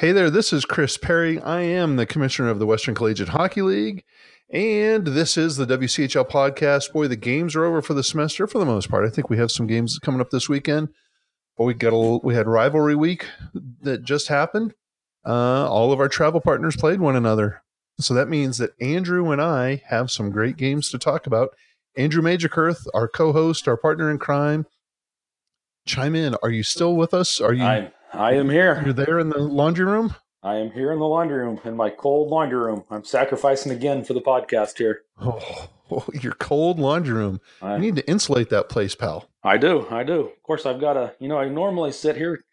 Hey there, this is Chris Perry. I am the commissioner of the Western Collegiate Hockey League, and this is the WCHL podcast. Boy, the games are over for the semester for the most part. I think we have some games coming up this weekend, but we got a we had rivalry week that just happened. Uh, all of our travel partners played one another, so that means that Andrew and I have some great games to talk about. Andrew Majorkirth, our co-host, our partner in crime, chime in. Are you still with us? Are you? I I am here. You're there in the laundry room. I am here in the laundry room, in my cold laundry room. I'm sacrificing again for the podcast here. Oh, your cold laundry room. I you need to insulate that place, pal. I do. I do. Of course, I've got a. You know, I normally sit here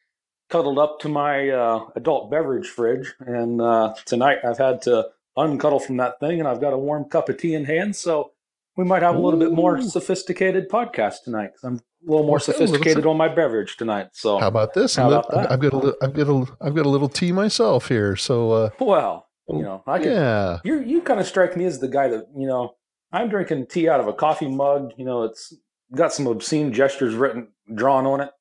cuddled up to my uh, adult beverage fridge, and uh, tonight I've had to uncuddle from that thing, and I've got a warm cup of tea in hand. So we might have a little Ooh. bit more sophisticated podcast tonight because I'm a little more sophisticated little, on my beverage tonight. So how about this? How about that? I've got a I've got a I've got a little tea myself here. So uh, well, you know, I can, yeah, you you kind of strike me as the guy that you know. I'm drinking tea out of a coffee mug. You know, it's got some obscene gestures written drawn on it.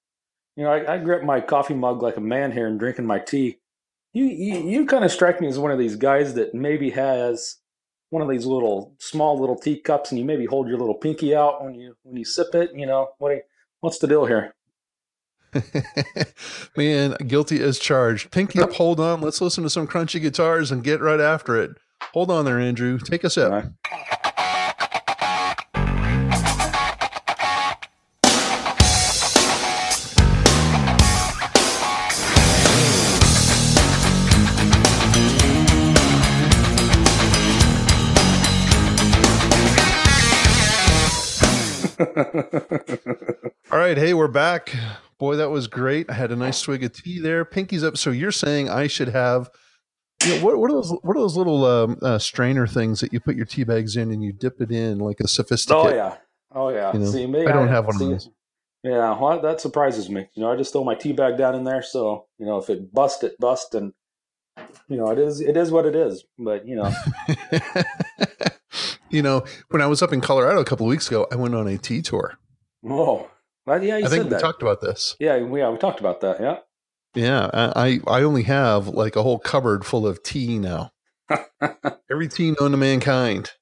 You know, I, I grip my coffee mug like a man here and drinking my tea. You you, you kind of strike me as one of these guys that maybe has one of these little small little teacups and you maybe hold your little pinky out when you when you sip it you know what what's the deal here? Man guilty as charged. Pinky up hold on. Let's listen to some crunchy guitars and get right after it. Hold on there andrew. Take a sip All right, hey, we're back. Boy, that was great. I had a nice swig of tea there. Pinky's up. So you're saying I should have you know, what, what, are those? What are those little um, uh, strainer things that you put your tea bags in and you dip it in like a sophisticated? Oh yeah, oh yeah. You know, see, me, I don't I, have one see, of those. Yeah, well, that surprises me. You know, I just throw my tea bag down in there, so you know, if it bust, it bust, and you know, it is it is what it is. But you know, you know, when I was up in Colorado a couple of weeks ago, I went on a tea tour. Oh, well, yeah, I think we that. talked about this. Yeah, yeah, we talked about that. Yeah. Yeah, I I only have like a whole cupboard full of tea now. Every tea known to mankind.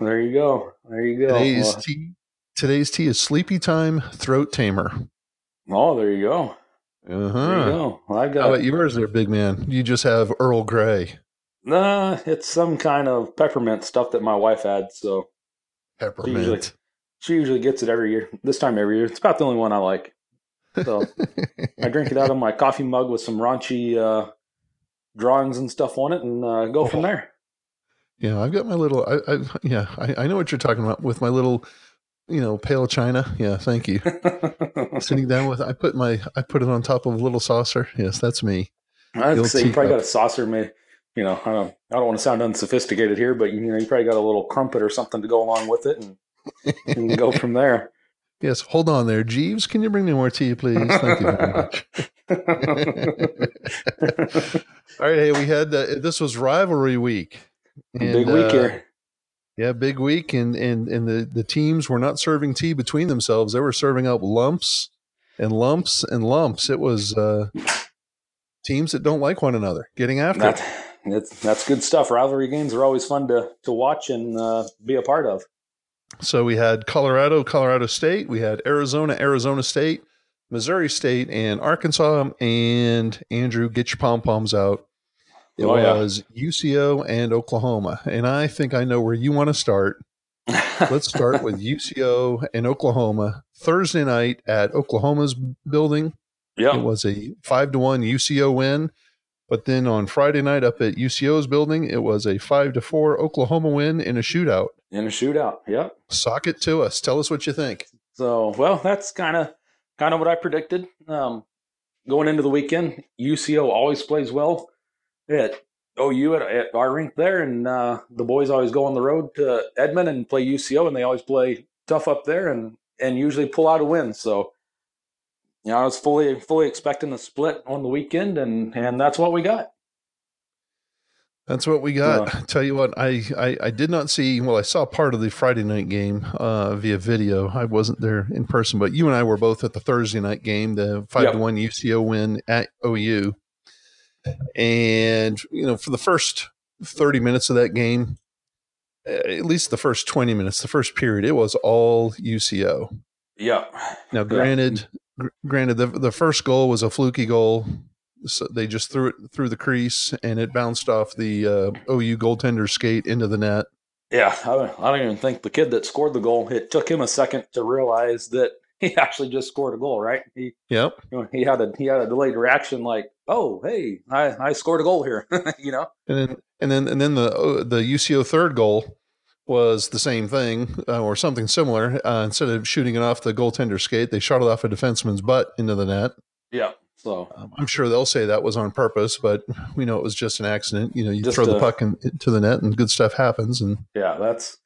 There you go. There you go. Today's well, tea. Today's tea is Sleepy Time Throat Tamer. Oh, there you go. Uh huh. There you go. Well, I got. How about yours, there, big man? You just have Earl Grey. Nah, it's some kind of peppermint stuff that my wife had. So peppermint. She usually, she usually gets it every year. This time every year. It's about the only one I like. So I drink it out of my coffee mug with some raunchy uh, drawings and stuff on it, and uh, go oh. from there. Yeah, I've got my little. I, I yeah, I, I know what you're talking about with my little you know, pale china. Yeah, thank you. Sitting down with, I put my, I put it on top of a little saucer. Yes, that's me. I'd say you probably got a saucer made you know, I don't, I don't want to sound unsophisticated here, but you know, you probably got a little crumpet or something to go along with it, and, and go from there. Yes, hold on there, Jeeves. Can you bring me more tea, please? Thank you very much. All right, hey, we had uh, this was rivalry week. And, big week uh, here. Yeah, big week, and and and the the teams were not serving tea between themselves; they were serving up lumps and lumps and lumps. It was uh, teams that don't like one another getting after. That, it's, that's good stuff. Rivalry games are always fun to to watch and uh, be a part of. So we had Colorado, Colorado State. We had Arizona, Arizona State, Missouri State, and Arkansas. And Andrew, get your pom poms out. It oh, was yeah. UCO and Oklahoma. And I think I know where you want to start. Let's start with UCO and Oklahoma. Thursday night at Oklahoma's building. Yeah. It was a five to one UCO win. But then on Friday night up at UCO's building, it was a five to four Oklahoma win in a shootout. In a shootout, yep. Sock it to us. Tell us what you think. So, well, that's kind of kind of what I predicted. Um, going into the weekend, UCO always plays well at OU at, at our rink there, and uh, the boys always go on the road to Edmond and play UCO, and they always play tough up there and and usually pull out a win. So you know, I was fully fully expecting a split on the weekend, and and that's what we got. That's what we got. Uh, Tell you what, I, I, I did not see. Well, I saw part of the Friday night game uh, via video. I wasn't there in person, but you and I were both at the Thursday night game, the five yep. to one UCO win at OU. And you know, for the first thirty minutes of that game, at least the first twenty minutes, the first period, it was all UCO. Yeah. Now, granted, yeah. Gr- granted, the the first goal was a fluky goal. So they just threw it through the crease and it bounced off the uh, OU goaltender skate into the net. Yeah, I, I don't even think the kid that scored the goal. It took him a second to realize that he actually just scored a goal. Right? He yep. You know, he had a he had a delayed reaction, like, "Oh, hey, I, I scored a goal here," you know. And then and then and then the uh, the UCO third goal was the same thing uh, or something similar. Uh, instead of shooting it off the goaltender skate, they shot it off a defenseman's butt into the net. Yeah. So um, I'm sure they'll say that was on purpose, but we know it was just an accident. You know, you throw the puck into the net and good stuff happens. And yeah, that's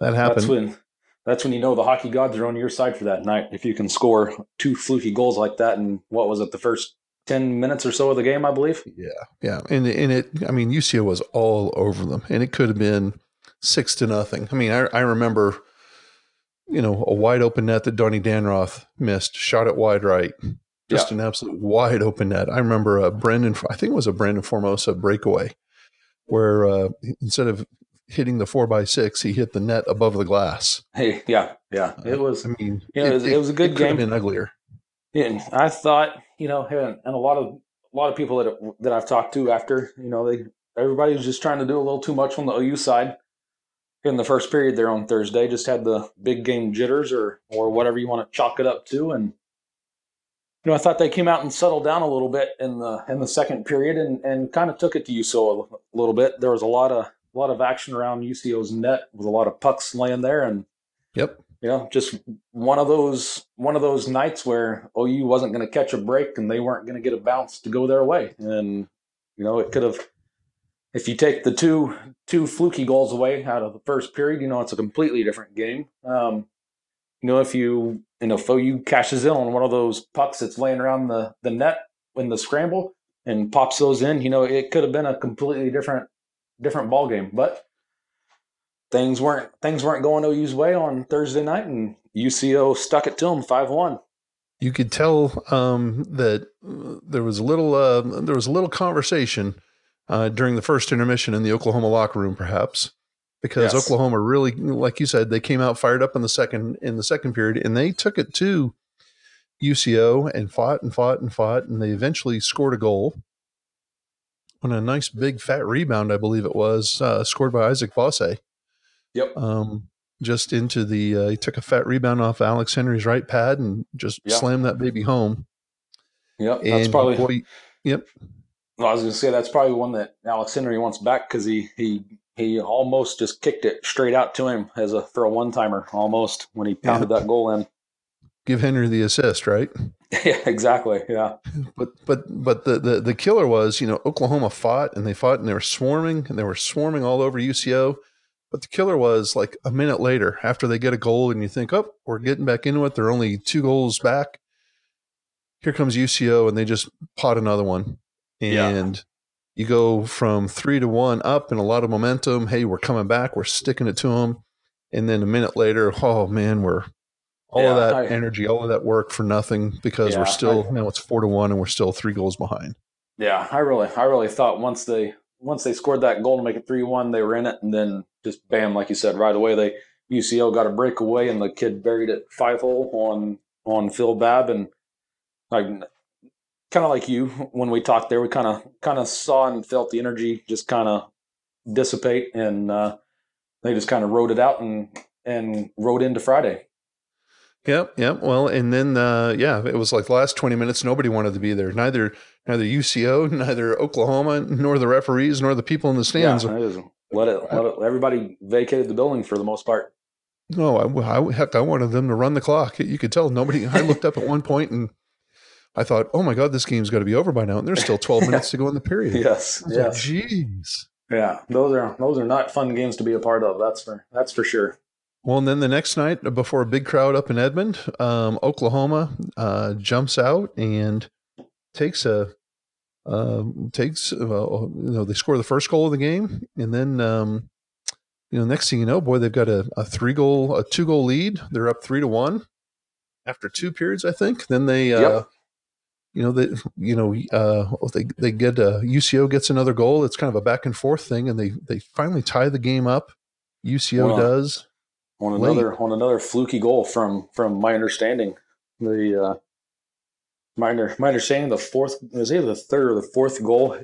that happened. That's when that's when you know the hockey gods are on your side for that night. If you can score two fluky goals like that, and what was it, the first ten minutes or so of the game, I believe. Yeah, yeah, and and it, I mean, UCO was all over them, and it could have been six to nothing. I mean, I, I remember, you know, a wide open net that Donnie Danroth missed, shot it wide right just yeah. an absolute wide open net. I remember a Brendan, I think it was a Brandon Formosa breakaway, where uh, instead of hitting the four by six, he hit the net above the glass. Hey, yeah, yeah, it was. I mean, you know, it, it, was, it was a good game. Been uglier. And I thought, you know, and, and a lot of a lot of people that that I've talked to after, you know, they everybody was just trying to do a little too much on the OU side in the first period there on Thursday. Just had the big game jitters or or whatever you want to chalk it up to, and you know, I thought they came out and settled down a little bit in the in the second period and, and kind of took it to UCO a, a little bit. There was a lot of a lot of action around UCO's net with a lot of pucks laying there, and yep, you know, just one of those one of those nights where OU wasn't going to catch a break and they weren't going to get a bounce to go their way, and you know, it could have. If you take the two two fluky goals away out of the first period, you know it's a completely different game. Um, you know, if you you know, if OU cashes in on one of those pucks that's laying around the, the net in the scramble and pops those in, you know, it could have been a completely different different ball game. But things weren't things weren't going OU's way on Thursday night, and UCO stuck it to them five one. You could tell um, that there was a little uh, there was a little conversation uh, during the first intermission in the Oklahoma locker room, perhaps because yes. Oklahoma really, like you said, they came out fired up in the second in the second period, and they took it to UCO and fought and fought and fought, and they eventually scored a goal on a nice big fat rebound, I believe it was, uh, scored by Isaac Vosse. Yep. Um, just into the uh, he took a fat rebound off Alex Henry's right pad and just yep. slammed that baby home. Yep, that's probably. Boy, yep. Well, I was going to say that's probably one that Alex Henry wants back because he he he almost just kicked it straight out to him as a for a one timer almost when he pounded yeah. that goal in. Give Henry the assist, right? yeah, exactly. Yeah. But but but the, the the killer was, you know, Oklahoma fought and they fought and they were swarming and they were swarming all over UCO. But the killer was like a minute later after they get a goal and you think, oh, we're getting back into it. They're only two goals back. Here comes UCO and they just pot another one. And yeah you go from three to one up and a lot of momentum. Hey, we're coming back. We're sticking it to them. And then a minute later, oh man, we're all yeah, of that I, energy, all of that work for nothing because yeah, we're still I, now it's four to one and we're still three goals behind. Yeah, I really, I really thought once they once they scored that goal to make it three one, they were in it, and then just bam, like you said, right away they UCO got a breakaway and the kid buried it five hole on on Phil Babb and like kind of like you when we talked there we kind of kind of saw and felt the energy just kind of dissipate and uh, they just kind of rode it out and and rode into friday Yep, yep. Well, and then uh, yeah, it was like the last twenty minutes. Nobody wanted to be there. Neither neither UCO, neither Oklahoma, nor the referees, nor the people in the stands. Yeah, it let it, let it. Everybody vacated the building for the most part. No, I, I heck, I wanted them to run the clock. You could tell nobody. I looked up at one point and I thought, oh my God, this game's got to be over by now. And there's still 12 minutes to go in the period. yes. Yes. Jeez. yeah. Those are, those are not fun games to be a part of. That's for, that's for sure. Well, and then the next night, before a big crowd up in Edmond, um, Oklahoma uh, jumps out and takes a uh, takes uh, you know they score the first goal of the game, and then um, you know next thing you know, boy, they've got a, a three goal, a two goal lead. They're up three to one after two periods, I think. Then they uh, yep you know they you know uh, they they get uh, UCO gets another goal. It's kind of a back and forth thing, and they they finally tie the game up. UCO well, does on another on another fluky goal from from my understanding. The uh, my my understanding the fourth was either the third or the fourth goal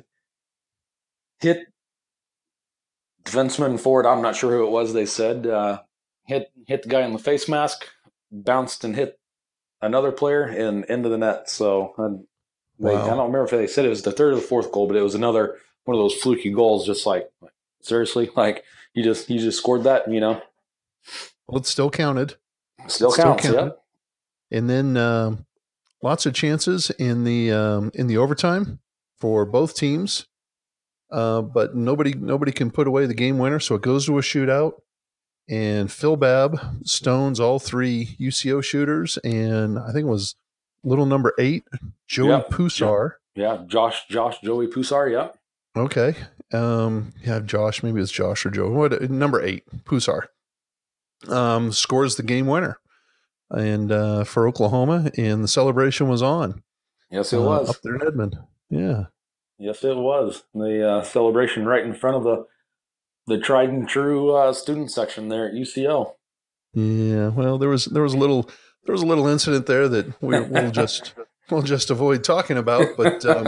hit defenseman forward. I'm not sure who it was. They said uh, hit hit the guy in the face mask, bounced and hit another player and into the net. So they, wow. I don't remember if they said it was the third or the fourth goal, but it was another one of those fluky goals. Just like seriously, like you just you just scored that, you know. Well, it still counted. Still, still counts. Counted. Yeah. And then um, lots of chances in the um, in the overtime for both teams. Uh, but nobody nobody can put away the game winner, so it goes to a shootout and Phil Babb stones all three UCO shooters, and I think it was little number eight, Joey yep. Pusar. Yeah, Josh, Josh, Joey Pusar. Yep. Okay. Um, yeah, Josh. Maybe it's Josh or Joe. What number eight, Pusar, um, scores the game winner, and uh, for Oklahoma, and the celebration was on. Yes, it uh, was up there in Edmond. Yeah. Yes, it was the uh, celebration right in front of the the tried and true uh, student section there at UCO. Yeah, well, there was there was a little there was a little incident there that we, will just we'll just avoid talking about, but um,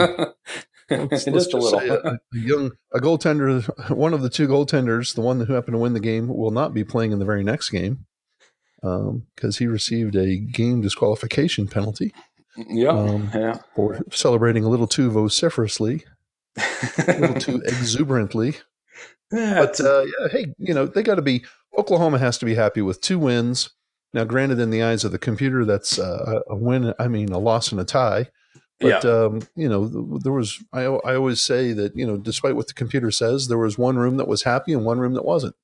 let's, let's just, say a, a, young a goaltender, one of the two goaltenders, the one who happened to win the game, will not be playing in the very next game because um, he received a game disqualification penalty. Yeah, um, yeah, for celebrating a little too vociferously, a little too exuberantly. Yeah, but uh, yeah, hey, you know they got to be. Oklahoma has to be happy with two wins. Now, granted, in the eyes of the computer, that's uh, a win. I mean, a loss and a tie. But yeah. um, you know, there was. I, I always say that you know, despite what the computer says, there was one room that was happy and one room that wasn't.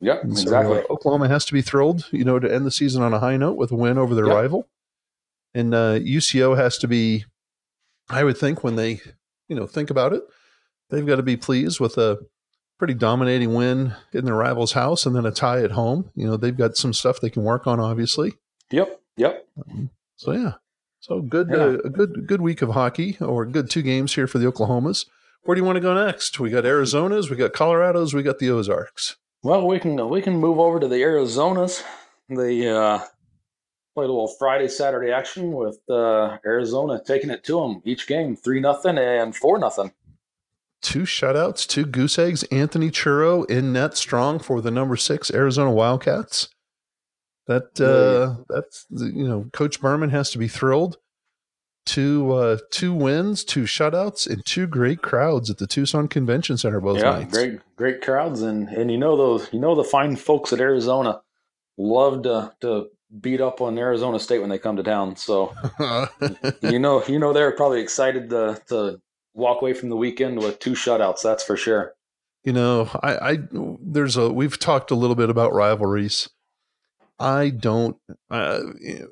Yeah, so, exactly. Uh, Oklahoma has to be thrilled, you know, to end the season on a high note with a win over their rival, and uh, UCO has to be. I would think when they, you know, think about it, they've got to be pleased with a pretty dominating win in their rival's house and then a tie at home. You know, they've got some stuff they can work on, obviously. Yep. Yep. Um, so yeah, so good, yeah. uh, a good, good week of hockey or good two games here for the Oklahomas. Where do you want to go next? We got Arizona's, we got Colorado's, we got the Ozarks. Well, we can we can move over to the Arizonas. The uh, played a little Friday Saturday action with uh, Arizona taking it to them each game three nothing and four nothing two shutouts, two goose eggs. Anthony Churro in net strong for the number six Arizona Wildcats. That uh, that's you know, Coach Berman has to be thrilled. Two uh, two wins, two shutouts, and two great crowds at the Tucson Convention Center both yeah, nights. great great crowds, and and you know those you know the fine folks at Arizona love to to beat up on Arizona State when they come to town. So you know you know they're probably excited to to walk away from the weekend with two shutouts. That's for sure. You know, I, I there's a we've talked a little bit about rivalries. I don't uh,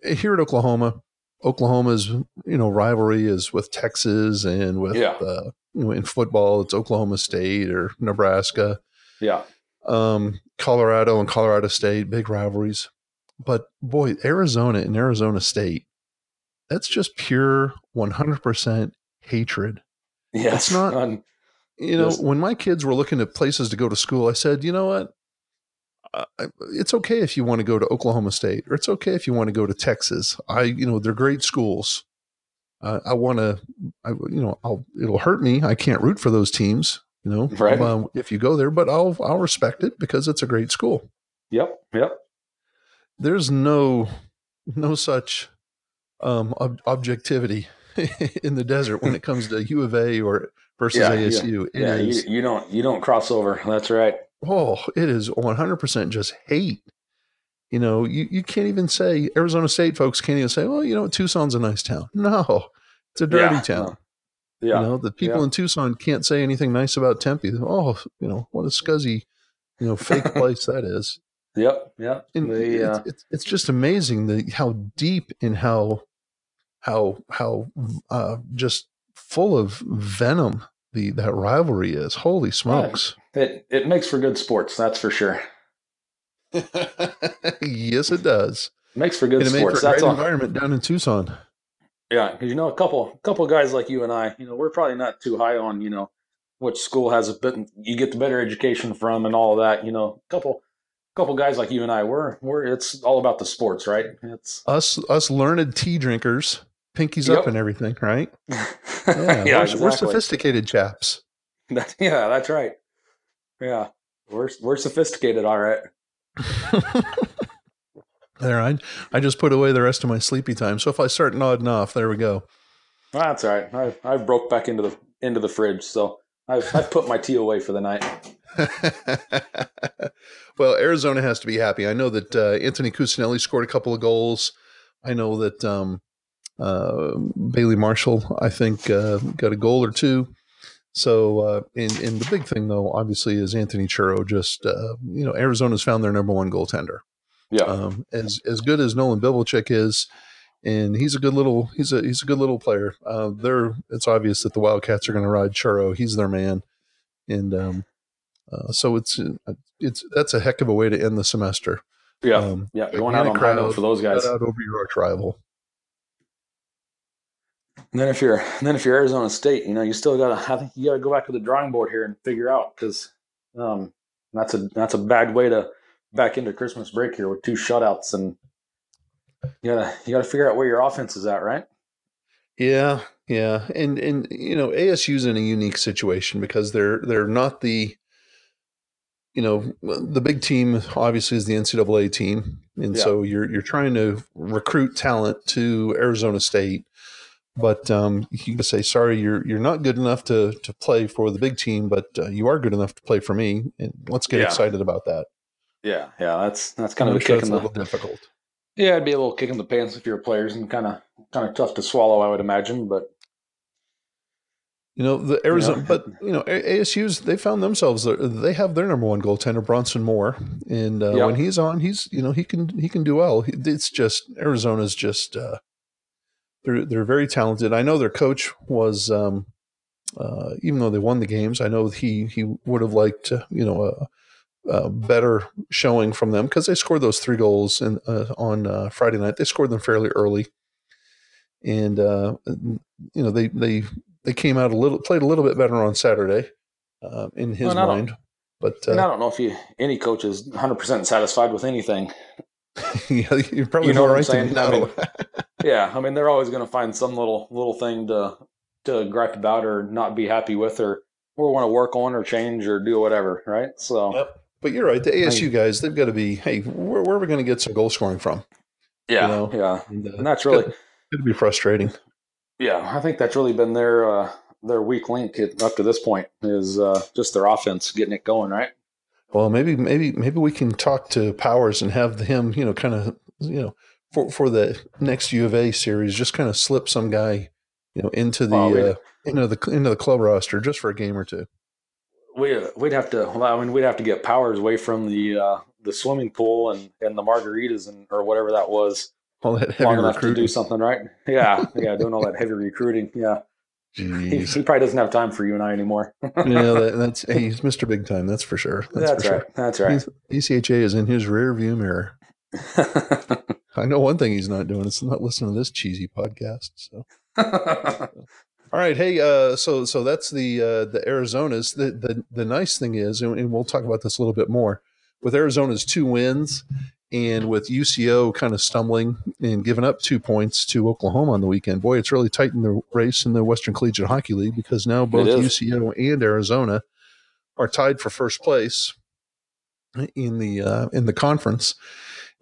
here at Oklahoma. Oklahoma's you know rivalry is with Texas and with yeah. uh, you know, in football it's Oklahoma State or Nebraska. Yeah. Um, Colorado and Colorado State big rivalries, but boy, Arizona and Arizona State, that's just pure 100% hatred. Yeah, it's not. Um, you know, when my kids were looking at places to go to school, I said, you know what? Uh, it's okay if you want to go to Oklahoma State, or it's okay if you want to go to Texas. I, you know, they're great schools. Uh, I want to, I, you know, I'll, it'll hurt me. I can't root for those teams, you know, right. um, if you go there, but I'll, I'll respect it because it's a great school. Yep. Yep. There's no, no such um, ob- objectivity in the desert when it comes to U of A or versus yeah, ASU. Yeah, yeah you, you, don't you don't cross over. That's right. Oh, it is 100% just hate. You know, you, you can't even say Arizona State folks can't even say, well, you know, Tucson's a nice town. No, it's a dirty yeah, town. Yeah. You know, the people in Tucson can't say anything nice about Tempe. Oh, you know, what a scuzzy, you know, fake place that is. Yep. Yep. The, uh... it's, it's, it's just amazing the how deep and how how how uh, just full of venom the that rivalry is. Holy smokes! It it makes for good sports, that's for sure. yes, it does. Makes for good and it sports. For that's great all. environment down in Tucson. Yeah, because you know a couple couple guys like you and I, you know, we're probably not too high on you know which school has a bit you get the better education from and all of that. You know, a couple couple guys like you and I, we're we're it's all about the sports, right? It's us us learned tea drinkers, pinkies yep. up and everything, right? Yeah, yeah we're, exactly. we're sophisticated chaps. That, yeah, that's right. Yeah, we're we're sophisticated, all right. there, I I just put away the rest of my sleepy time. So if I start nodding off, there we go. That's all right. I I broke back into the into the fridge, so I've I've put my tea away for the night. well, Arizona has to be happy. I know that uh, Anthony Cuccinelli scored a couple of goals. I know that um, uh, Bailey Marshall, I think, uh, got a goal or two. So, uh, and, and the big thing though, obviously, is Anthony Churro. Just uh, you know, Arizona's found their number one goaltender. Yeah. Um, as as good as Nolan Bivelchik is, and he's a good little he's a he's a good little player. Uh, they're it's obvious that the Wildcats are going to ride Churro. He's their man, and um, uh, so it's uh, it's that's a heck of a way to end the semester. Yeah, um, yeah, going out on crowd, high note for those guys. Out over your arch rival. And then if you're then if you're Arizona State, you know you still gotta I think you gotta go back to the drawing board here and figure out because um, that's a that's a bad way to back into Christmas break here with two shutouts and you gotta you gotta figure out where your offense is at, right? Yeah, yeah, and and you know ASU's in a unique situation because they're they're not the you know the big team obviously is the NCAA team, and yeah. so you're you're trying to recruit talent to Arizona State, but um, you can say sorry you're you're not good enough to to play for the big team, but uh, you are good enough to play for me, and let's get yeah. excited about that. Yeah, yeah, that's that's kind of a kick in the difficult. Yeah, it'd be a little kick in the pants if you're players and kind of kind of tough to swallow, I would imagine. But you know the Arizona, yeah. but you know ASU's they found themselves they have their number one goaltender Bronson Moore, and uh, yeah. when he's on, he's you know he can he can do well. It's just Arizona's just uh, they're they're very talented. I know their coach was um, uh, even though they won the games, I know he he would have liked you know a uh, better showing from them because they scored those three goals in, uh, on uh, Friday night. They scored them fairly early, and uh, you know they they they came out a little played a little bit better on Saturday uh, in his well, mind. But I don't know if you any coach is 100 percent satisfied with anything. yeah, you're probably you know right than I mean, yeah, I mean they're always going to find some little little thing to to gripe about or not be happy with or or want to work on or change or do whatever, right? So. Yep but you're right. The ASU guys, they've got to be. Hey, where, where are we going to get some goal scoring from? Yeah, you know? yeah, and, uh, and that's really it'd be frustrating. Yeah, I think that's really been their uh, their weak link up to this point is uh, just their offense getting it going, right? Well, maybe maybe maybe we can talk to Powers and have him, you know, kind of you know for for the next U of A series, just kind of slip some guy, you know, into the well, uh, into the into the club roster just for a game or two we we'd have to. Well, I mean, we'd have to get powers away from the uh, the swimming pool and, and the margaritas and or whatever that was. All that heavy long enough to do something, right? Yeah, yeah, doing all that heavy recruiting. Yeah, he, he, probably doesn't have time for you and I anymore. yeah, that, that's he's Mr. Big Time. That's for sure. That's, that's for right. Sure. That's right. He's, ECHA is in his rear view mirror. I know one thing he's not doing. It's not listening to this cheesy podcast. So. All right, hey, uh, so so that's the uh, the Arizona's. The, the the nice thing is, and, and we'll talk about this a little bit more, with Arizona's two wins, and with UCO kind of stumbling and giving up two points to Oklahoma on the weekend. Boy, it's really tightened the race in the Western Collegiate Hockey League because now both UCO and Arizona are tied for first place in the uh, in the conference,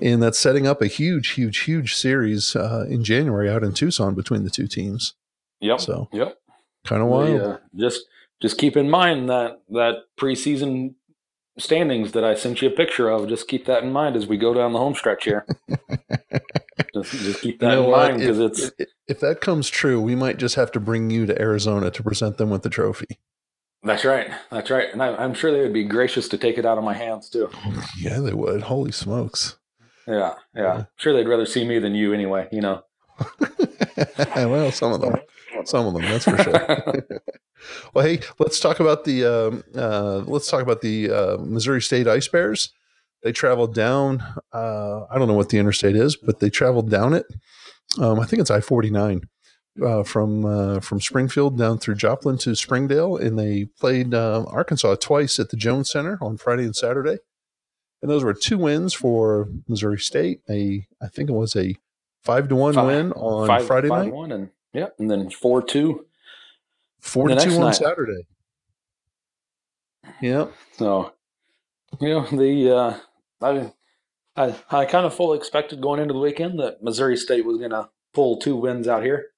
and that's setting up a huge, huge, huge series uh, in January out in Tucson between the two teams. Yep. So yep. Kind of wild. uh, just just keep in mind that that preseason standings that I sent you a picture of. Just keep that in mind as we go down the home stretch here. just, just, keep that you know in mind because it's if, if that comes true, we might just have to bring you to Arizona to present them with the trophy. That's right. That's right. And I, am sure they would be gracious to take it out of my hands too. Yeah, they would. Holy smokes. Yeah, yeah. yeah. Sure, they'd rather see me than you anyway. You know. well, some of them. Some of them, that's for sure. Well, hey, let's talk about the um, uh, let's talk about the uh, Missouri State Ice Bears. They traveled down. Uh, I don't know what the interstate is, but they traveled down it. Um, I think it's I forty nine uh, from uh, from Springfield down through Joplin to Springdale, and they played uh, Arkansas twice at the Jones Center on Friday and Saturday. And those were two wins for Missouri State. A I think it was a five to one five, win on five, Friday five night. One and yeah, and then four two. Four to two on night. Saturday. Yep. So, you know the uh, I I I kind of fully expected going into the weekend that Missouri State was going to pull two wins out here.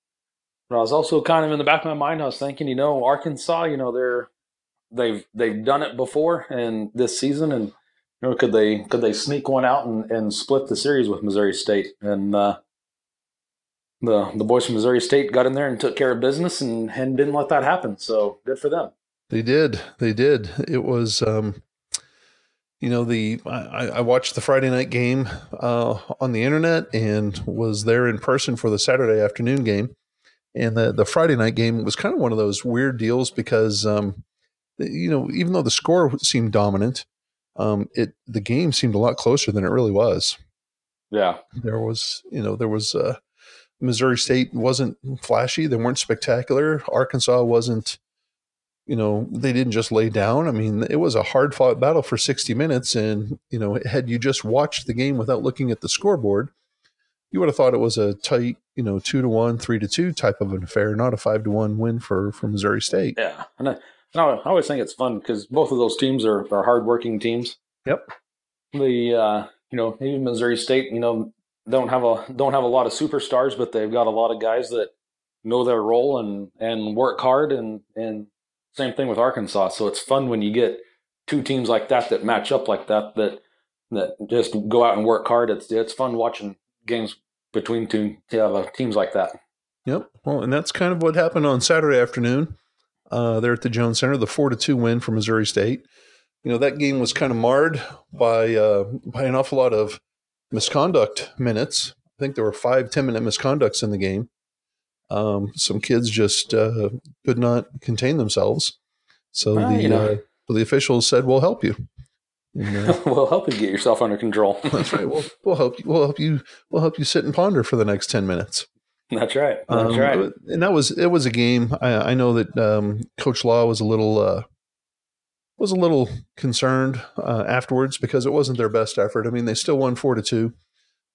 But I was also kind of in the back of my mind, I was thinking, you know, Arkansas, you know, they're they've they've done it before and this season, and you know, could they could they sneak one out and, and split the series with Missouri State? And uh, the the boys from Missouri State got in there and took care of business and and didn't let that happen. So good for them. They did. They did. It was. Um, you know the I, I, watched the Friday night game uh, on the internet and was there in person for the Saturday afternoon game, and the the Friday night game was kind of one of those weird deals because um, you know even though the score seemed dominant, um, it the game seemed a lot closer than it really was. Yeah, there was you know there was uh, Missouri State wasn't flashy, they weren't spectacular. Arkansas wasn't you know, they didn't just lay down. I mean, it was a hard fought battle for 60 minutes. And, you know, had you just watched the game without looking at the scoreboard, you would have thought it was a tight, you know, two to one, three to two type of an affair, not a five to one win for, for Missouri State. Yeah. And I, and I always think it's fun because both of those teams are, are hardworking teams. Yep. The, uh, you know, even Missouri State, you know, don't have a, don't have a lot of superstars, but they've got a lot of guys that know their role and, and work hard and, and, same thing with Arkansas. So it's fun when you get two teams like that that match up like that that that just go out and work hard. It's it's fun watching games between two yeah, teams like that. Yep. Well, and that's kind of what happened on Saturday afternoon. Uh, there at the Jones Center, the four to two win for Missouri State. You know that game was kind of marred by uh, by an awful lot of misconduct minutes. I think there were five 10 minute misconducts in the game. Um, some kids just uh, could not contain themselves, so well, the you know. uh, the officials said, "We'll help you." And, uh, we'll help you get yourself under control. that's right. We'll, we'll help you. We'll help you. We'll help you sit and ponder for the next ten minutes. That's right. That's um, right. And that was it. Was a game. I, I know that um, Coach Law was a little uh, was a little concerned uh, afterwards because it wasn't their best effort. I mean, they still won four to two,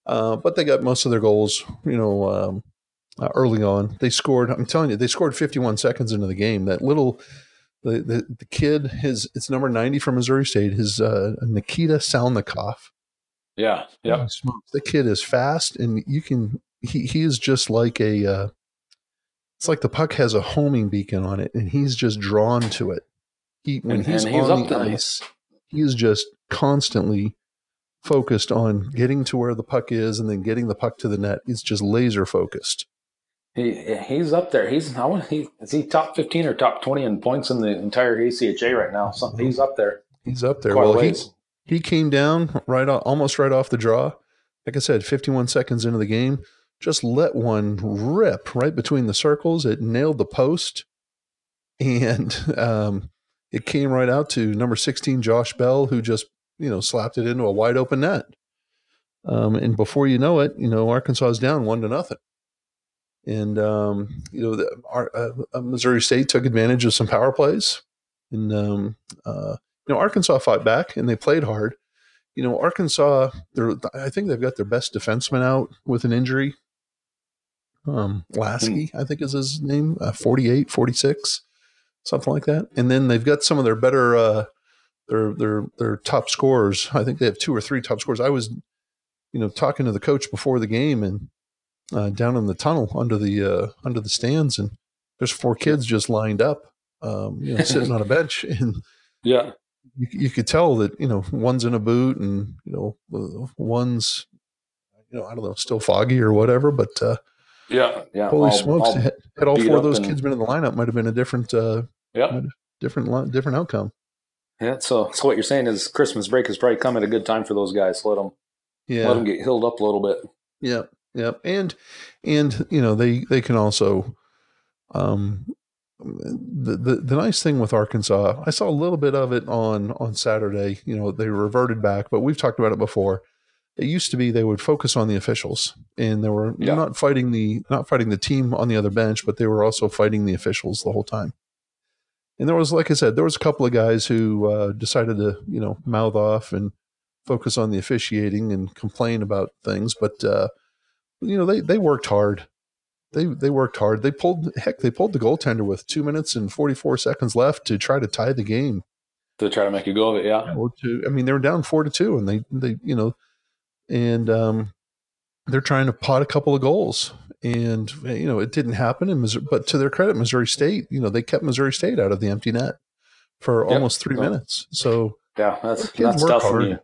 uh, but they got most of their goals. You know, um, uh, early on. They scored. I'm telling you, they scored 51 seconds into the game. That little the the, the kid, his it's number 90 from Missouri State. His uh, Nikita Salnikov. Yeah, yeah. The kid is fast, and you can. He he is just like a. Uh, it's like the puck has a homing beacon on it, and he's just drawn to it. He when and, he's and on he's the ice, he is just constantly focused on getting to where the puck is and then getting the puck to the net. He's just laser focused. He he's up there. He's I want he is he top fifteen or top twenty in points in the entire ACHA right now. So he's up there. He's up there. well, he he came down right off, almost right off the draw. Like I said, fifty one seconds into the game, just let one rip right between the circles. It nailed the post, and um, it came right out to number sixteen, Josh Bell, who just you know slapped it into a wide open net. Um, and before you know it, you know Arkansas is down one to nothing. And um, you know, the, our, uh, uh, Missouri State took advantage of some power plays, and um, uh, you know, Arkansas fought back and they played hard. You know, Arkansas, they're, I think they've got their best defenseman out with an injury. Um, Lasky, I think is his name, uh, 48, 46, something like that. And then they've got some of their better, uh, their their their top scores. I think they have two or three top scores. I was, you know, talking to the coach before the game, and uh, down in the tunnel under the uh, under the stands, and there's four kids just lined up, um, you know, sitting on a bench, and yeah, you, you, could tell that you know one's in a boot, and you know one's you know I don't know still foggy or whatever, but uh, yeah, yeah. Holy all, smokes! All had, had, all four of those and, kids been in the lineup, might have been a different, uh, yeah, different different outcome. Yeah. So, so what you're saying is Christmas break has probably come at a good time for those guys. Let them, yeah, let them get healed up a little bit. Yeah. Yep. And and you know they they can also um the, the the nice thing with Arkansas, I saw a little bit of it on on Saturday. You know, they reverted back, but we've talked about it before. it used to be they would focus on the officials and they were yeah. not fighting the not fighting the team on the other bench but they were also fighting the officials the whole time and there was like i said there was a couple of guys who uh, decided to you know mouth off and focus on the officiating and complain about things. But uh, you know they they worked hard. They they worked hard. They pulled heck they pulled the goaltender with two minutes and 44 seconds left to try to tie the game. To try to make a go of it yeah or to i mean they were down four to two and they they you know and um, they're trying to pot a couple of goals. And you know it didn't happen in Missouri, but to their credit, Missouri State, you know, they kept Missouri State out of the empty net for yep. almost three minutes. So yeah, that's that's tough for you.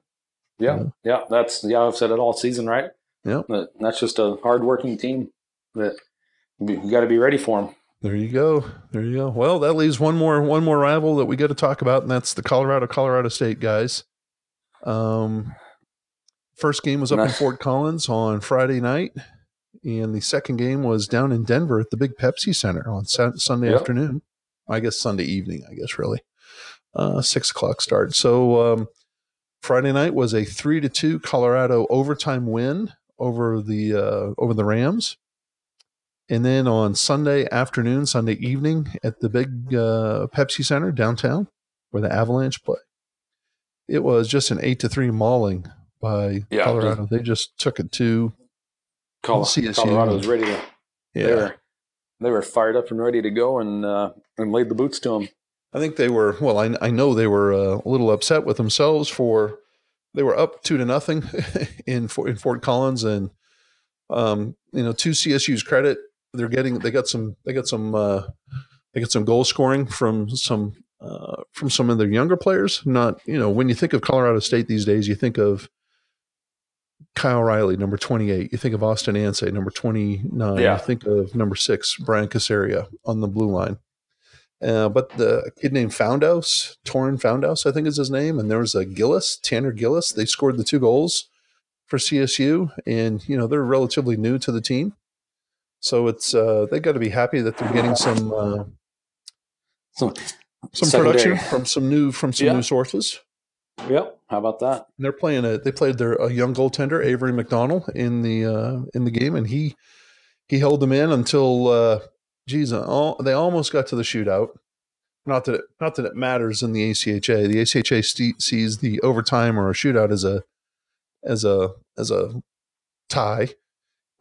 Yeah, yeah, yeah, that's yeah. I've said it all season, right? Yeah, that's just a hardworking team that you got to be ready for them. There you go. There you go. Well, that leaves one more one more rival that we got to talk about, and that's the Colorado Colorado State guys. Um, First game was up in Fort Collins on Friday night, and the second game was down in Denver at the Big Pepsi Center on Sunday yep. afternoon. I guess Sunday evening. I guess really uh, six o'clock start. So um, Friday night was a three to two Colorado overtime win over the uh, over the Rams. And then on Sunday afternoon, Sunday evening at the big uh, Pepsi Center downtown, where the Avalanche play, it was just an eight to three mauling by yeah, Colorado. They just took it to Col- Colorado was ready to. Yeah. They were, they were fired up and ready to go and uh, and laid the boots to them. I think they were. Well, I, I know they were uh, a little upset with themselves for they were up two to nothing in in Fort Collins, and um, you know, to CSU's credit, they're getting they got some they got some uh, they got some goal scoring from some uh, from some of their younger players. Not you know when you think of Colorado State these days, you think of Kyle Riley, number 28. You think of Austin Ansay, number 29. Yeah. You think of number six, Brian Casaria on the blue line. Uh, but the kid named Foundouse, Torin Foundouse, I think is his name. And there was a Gillis, Tanner Gillis. They scored the two goals for CSU. And, you know, they're relatively new to the team. So it's, uh, they got to be happy that they're getting some, uh, some, some production from some new, from some yeah. new sources. Yep. How about that? And they're playing a. They played their a young goaltender Avery McDonald in the uh, in the game, and he he held them in until uh, geez, uh, all, they almost got to the shootout. Not that it, not that it matters in the ACHA. The ACHA st- sees the overtime or a shootout as a as a as a tie.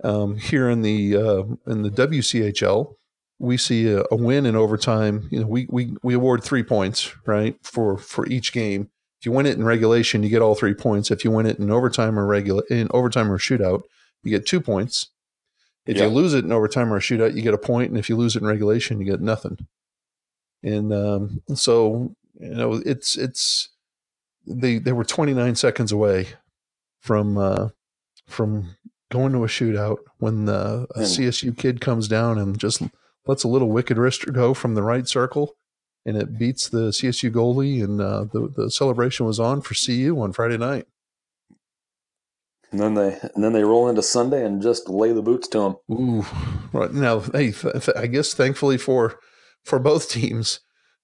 Um, here in the uh, in the WCHL, we see a, a, win in overtime. You know, we we we award three points right for for each game if you win it in regulation, you get all three points. If you win it in overtime or regular in overtime or shootout, you get two points. If you lose it in overtime or a shootout, you get a point. point, and if you lose it in regulation, you get nothing. And um, so you know, it's it's they they were 29 seconds away from uh, from going to a shootout when the a CSU kid comes down and just lets a little wicked wrister go from the right circle and it beats the CSU goalie. And uh, the the celebration was on for CU on Friday night. And then they and then they roll into Sunday and just lay the boots to them. Ooh, right now, hey, I guess thankfully for for both teams,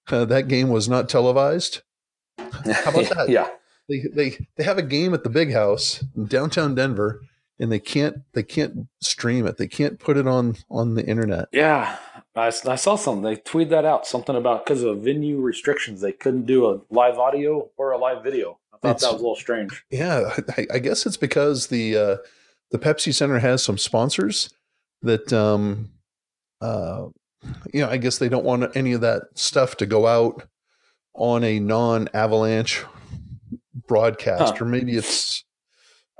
uh, that game was not televised. How about that? yeah, they they they have a game at the Big House in downtown Denver, and they can't they can't stream it. They can't put it on on the internet. Yeah, I, I saw something. They tweeted that out. Something about because of venue restrictions, they couldn't do a live audio or a live video. I thought it's, that was a little strange. Yeah, I, I guess it's because the uh, the Pepsi Center has some sponsors that um uh you know I guess they don't want any of that stuff to go out on a non Avalanche broadcast, huh. or maybe it's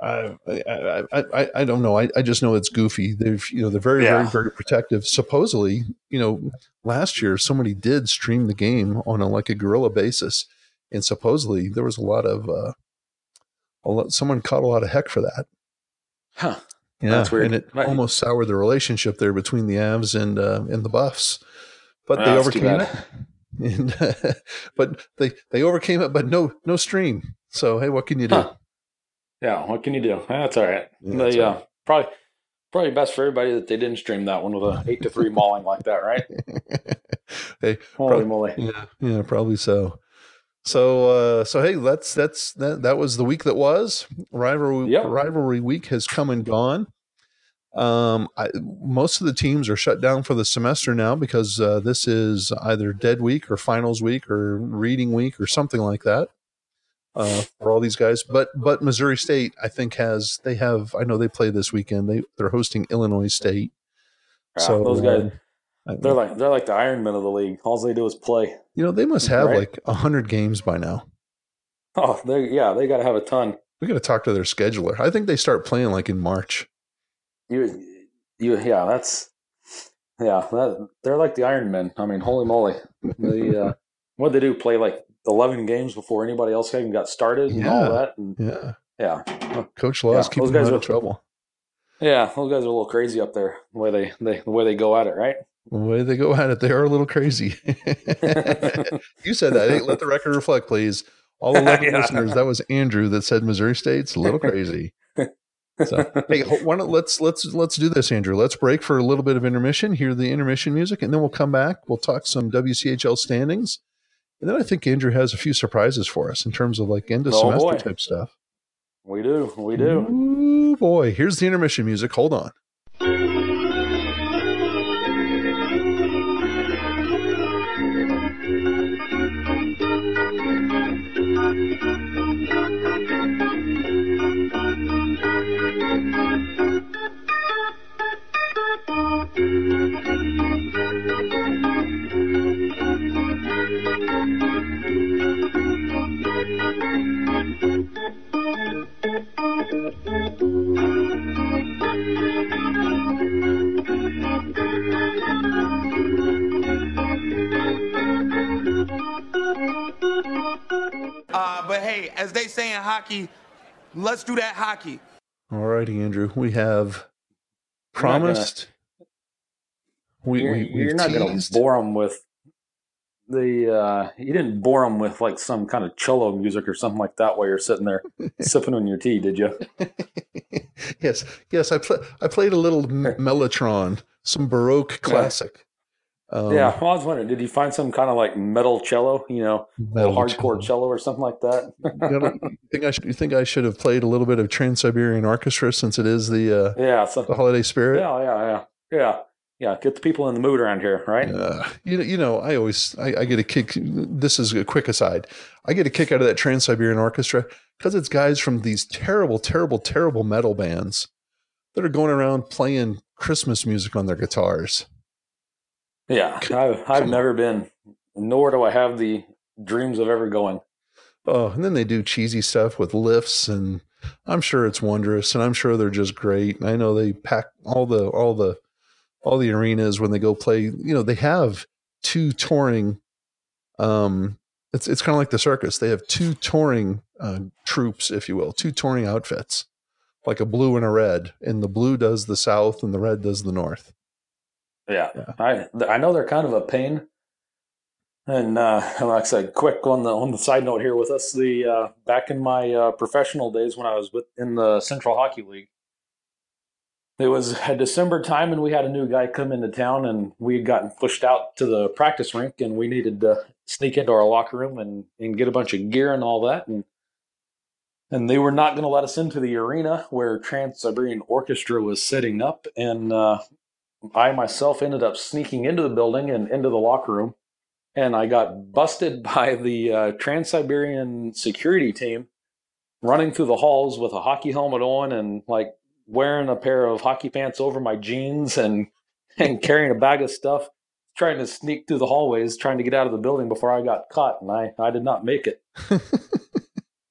I, I, I, I don't know. I, I just know it's goofy. They've, you know, they're very, yeah. very, very protective. Supposedly, you know, last year somebody did stream the game on a like a guerrilla basis, and supposedly there was a lot of, uh, a lot, someone caught a lot of heck for that. Huh. Yeah, That's weird. and it right. almost soured the relationship there between the Avs and uh, and the Buffs, but they overcame it. And but they they overcame it, but no no stream. So hey, what can you do? Huh. Yeah, what can you do? That's all right. Yeah, they, uh, right. probably probably best for everybody that they didn't stream that one with a eight to three mauling like that, right? hey, holy probably, moly! Yeah, yeah, probably so. So uh, so hey, that's that's that, that was the week that was. Rivalry yep. rivalry week has come and gone. Um, I, most of the teams are shut down for the semester now because uh, this is either dead week or finals week or reading week or something like that uh, for all these guys. But but Missouri State, I think, has they have. I know they play this weekend. They they're hosting Illinois State. So those guys, uh, they're like they're like the Ironmen of the league. All they do is play. You know, they must have right? like hundred games by now. Oh, they yeah, they got to have a ton. We got to talk to their scheduler. I think they start playing like in March. You, you, yeah, that's yeah. That, they're like the Ironmen. I mean, holy moly! They uh, what they do? Play like eleven games before anybody else even got started and yeah. all that. And, yeah, yeah. Coach Laws yeah, keeping them out of trouble. Yeah, those guys are a little crazy up there. The way they, they the way they go at it, right? The way they go at it, they are a little crazy. you said that. Hey, let the record reflect, please. All the yeah. listeners, that was Andrew that said Missouri State's a little crazy. So hey, why don't let's let's let's do this, Andrew. Let's break for a little bit of intermission. Hear the intermission music, and then we'll come back. We'll talk some WCHL standings, and then I think Andrew has a few surprises for us in terms of like end of oh, semester boy. type stuff. We do, we do. Ooh, boy, here's the intermission music. Hold on. Hockey, let's do that hockey. All righty, Andrew. We have promised. we, you're, we, you're not going to bore them with the. Uh, you didn't bore them with like some kind of cello music or something like that while you're sitting there sipping on your tea, did you? yes, yes. I pl- I played a little mellotron, some baroque classic. Um, yeah, well, I was wondering, did you find some kind of like metal cello, you know, hardcore cello. cello. or something like that? you, think I should, you think I should have played a little bit of Trans Siberian Orchestra since it is the uh, yeah the holiday spirit? Yeah, yeah, yeah, yeah, yeah. Get the people in the mood around here, right? Uh, you know, you know, I always I, I get a kick. This is a quick aside. I get a kick out of that Trans Siberian Orchestra because it's guys from these terrible, terrible, terrible metal bands that are going around playing Christmas music on their guitars. Yeah, I've, I've never been, nor do I have the dreams of ever going. Oh, and then they do cheesy stuff with lifts, and I'm sure it's wondrous, and I'm sure they're just great. And I know they pack all the all the all the arenas when they go play. You know, they have two touring. Um, it's it's kind of like the circus. They have two touring uh, troops, if you will, two touring outfits, like a blue and a red, and the blue does the south, and the red does the north. Yeah. yeah. I I know they're kind of a pain. And uh, like I said, quick on the on the side note here with us, the uh, back in my uh, professional days when I was with in the Central Hockey League, it was a December time, and we had a new guy come into town, and we had gotten pushed out to the practice rink, and we needed to sneak into our locker room and, and get a bunch of gear and all that, and and they were not going to let us into the arena where Trans Siberian Orchestra was setting up, and uh, I myself ended up sneaking into the building and into the locker room, and I got busted by the uh, Trans Siberian security team running through the halls with a hockey helmet on and like wearing a pair of hockey pants over my jeans and and carrying a bag of stuff, trying to sneak through the hallways, trying to get out of the building before I got caught, and I I did not make it.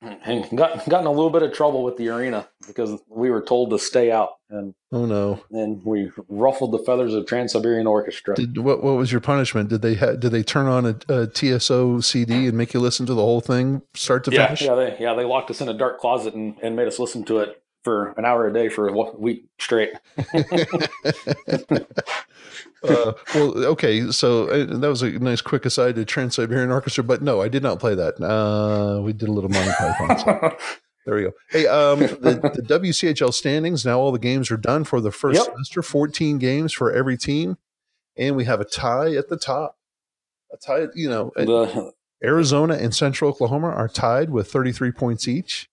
and got got in a little bit of trouble with the arena because we were told to stay out and oh no. and we ruffled the feathers of trans siberian orchestra. Did, what what was your punishment? Did they ha- did they turn on a, a, tso cd and make you listen to the whole thing start to yeah, finish? yeah they yeah they locked us in a dark closet and, and made us listen to it for an hour a day for a week straight. Uh, well, okay, so uh, that was a nice quick aside to Trans Siberian Orchestra, but no, I did not play that. Uh, we did a little Monty Python. There we go. Hey, um, the, the, WCHL standings now all the games are done for the first yep. semester. Fourteen games for every team, and we have a tie at the top. A tie, you know. The Arizona and Central Oklahoma are tied with 33 points each.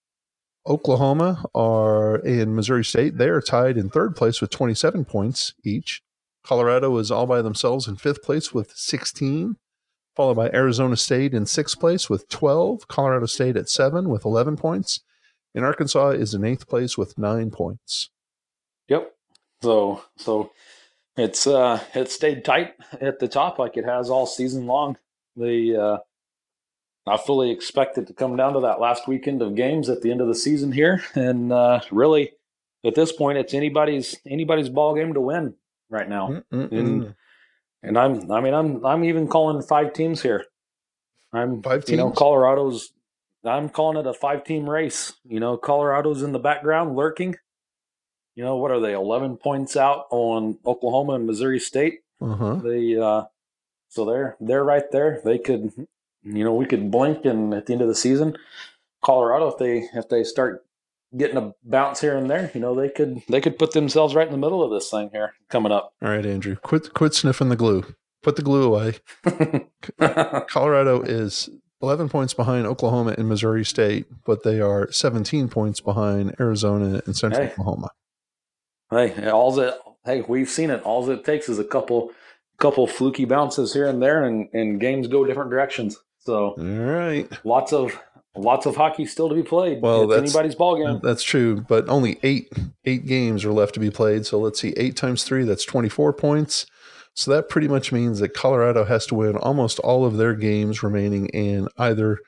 Oklahoma are in Missouri State. They are tied in third place with 27 points each. Colorado is all by themselves in fifth place with 16, followed by Arizona State in sixth place with 12. Colorado State at seven with 11 points. And Arkansas is in eighth place with nine points. Yep. So, so it's uh, it stayed tight at the top like it has all season long. The uh, I fully expect it to come down to that last weekend of games at the end of the season here, and uh, really, at this point, it's anybody's anybody's ball game to win right now. Mm-mm-mm. And and I'm I mean I'm I'm even calling five teams here. I'm five teams. You know, Colorado's. I'm calling it a five team race. You know, Colorado's in the background lurking. You know, what are they? Eleven points out on Oklahoma and Missouri State. Uh-huh. They uh, so they're they're right there. They could you know, we could blink and at the end of the season, Colorado, if they if they start getting a bounce here and there, you know, they could they could put themselves right in the middle of this thing here coming up. All right, Andrew, quit quit sniffing the glue. Put the glue away. Colorado is 11 points behind Oklahoma and Missouri State, but they are 17 points behind Arizona and Central hey. Oklahoma. Hey, all that hey, we've seen it. All it takes is a couple couple fluky bounces here and there and, and games go different directions. So, all right, lots of lots of hockey still to be played. Well, it's that's anybody's ball game. That's true, but only eight eight games are left to be played. So let's see, eight times three, that's twenty four points. So that pretty much means that Colorado has to win almost all of their games remaining, and either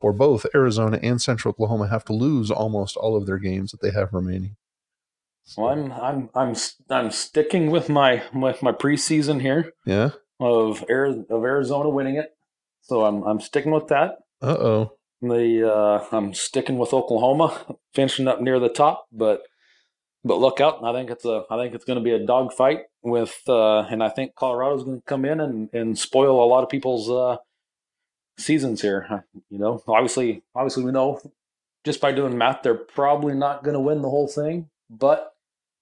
or both Arizona and Central Oklahoma have to lose almost all of their games that they have remaining. So. Well, I'm I'm I'm I'm sticking with my with my preseason here. Yeah. Of Air, of Arizona winning it. So I'm I'm sticking with that. Uh oh. The uh, I'm sticking with Oklahoma, finishing up near the top, but but look out! I think it's a I think it's going to be a dogfight with, uh, and I think Colorado's going to come in and, and spoil a lot of people's uh, seasons here. You know, obviously, obviously we know just by doing math they're probably not going to win the whole thing, but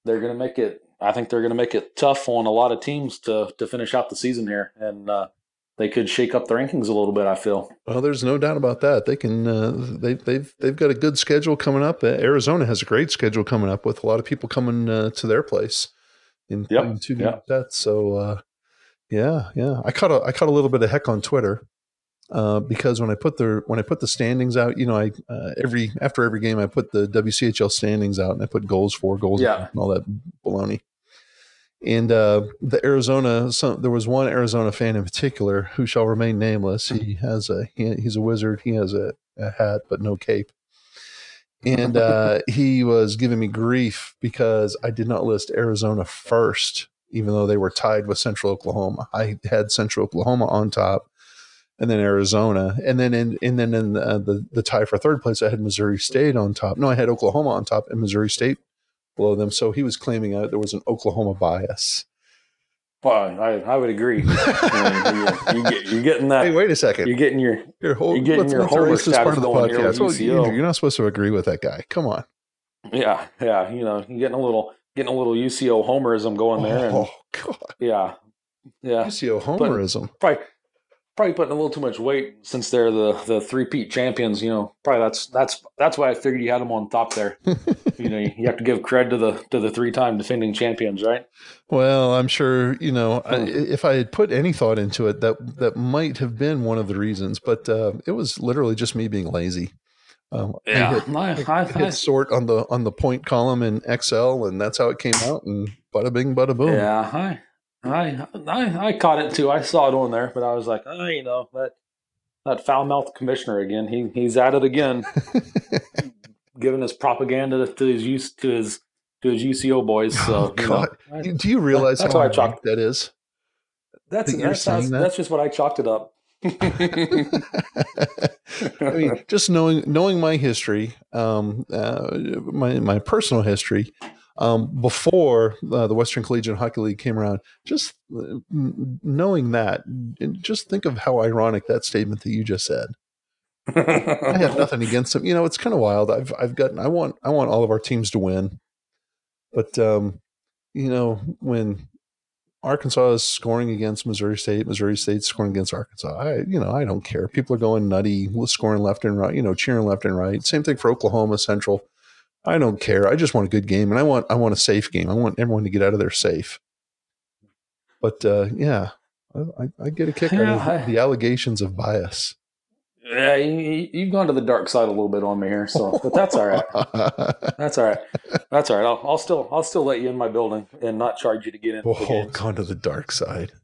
they're going to make it. I think they're going to make it tough on a lot of teams to to finish out the season here, and uh, they could shake up the rankings a little bit. I feel. Well, there's no doubt about that. They can. Uh, they, they've they've got a good schedule coming up. Uh, Arizona has a great schedule coming up with a lot of people coming uh, to their place in, yep. two yep. sets. So, uh, yeah, yeah. I caught a I caught a little bit of heck on Twitter. Uh, because when I put the when I put the standings out, you know, I uh, every after every game I put the WCHL standings out and I put goals for goals yeah. and all that baloney. And uh, the Arizona, some, there was one Arizona fan in particular who shall remain nameless. He has a he, he's a wizard. He has a, a hat but no cape. And uh, he was giving me grief because I did not list Arizona first, even though they were tied with Central Oklahoma. I had Central Oklahoma on top, and then Arizona, and then in and then in the, uh, the, the tie for third place, I had Missouri State on top. No, I had Oklahoma on top, and Missouri State below them. So he was claiming uh, there was an Oklahoma bias. Well, I, I would agree. you are getting that. Hey, wait a second. You're getting your your whole. You're getting your whole part of the podcast. Well, you're, you're not supposed to agree with that guy. Come on. Yeah, yeah. You know, you're getting a little getting a little UCO homerism going there. And, oh God. Yeah, yeah. UCO homerism. But probably probably putting a little too much weight since they're the the three peat champions. You know, probably that's that's that's why I figured you had them on top there. you know, you have to give credit to the to the three time defending champions, right? Well, I'm sure you know I, hmm. if I had put any thought into it, that that might have been one of the reasons. But uh, it was literally just me being lazy. Um, yeah, I hit, I, I, hit sort on the on the point column in Excel, and that's how it came out. And bada bing, bada boom. Yeah, I I, I I caught it too. I saw it on there, but I was like, oh, you know that that foul mouthed commissioner again. He he's at it again, giving his propaganda to his use to his to his UCO boys. So, oh, God. You know, do you realize that, that's how I chalked that is? That's that that's, that's, that? that's just what I chalked it up. I mean, just knowing knowing my history, um, uh, my my personal history, um, before uh, the Western Collegiate Hockey League came around. Just uh, knowing that, just think of how ironic that statement that you just said. I have nothing against them. You know, it's kind of wild. I've I've gotten I want I want all of our teams to win, but um, you know when Arkansas is scoring against Missouri State. Missouri State's scoring against Arkansas. I, you know, I don't care. People are going nutty, with scoring left and right. You know, cheering left and right. Same thing for Oklahoma Central. I don't care. I just want a good game, and I want I want a safe game. I want everyone to get out of there safe. But uh, yeah, I, I, get a kick yeah, out of the allegations of bias. Yeah, you, have gone to the dark side a little bit on me here, so but that's all right. that's all right. That's all right. I'll, I'll, still I'll still let you in my building and not charge you to get in. Oh, gone to the dark side.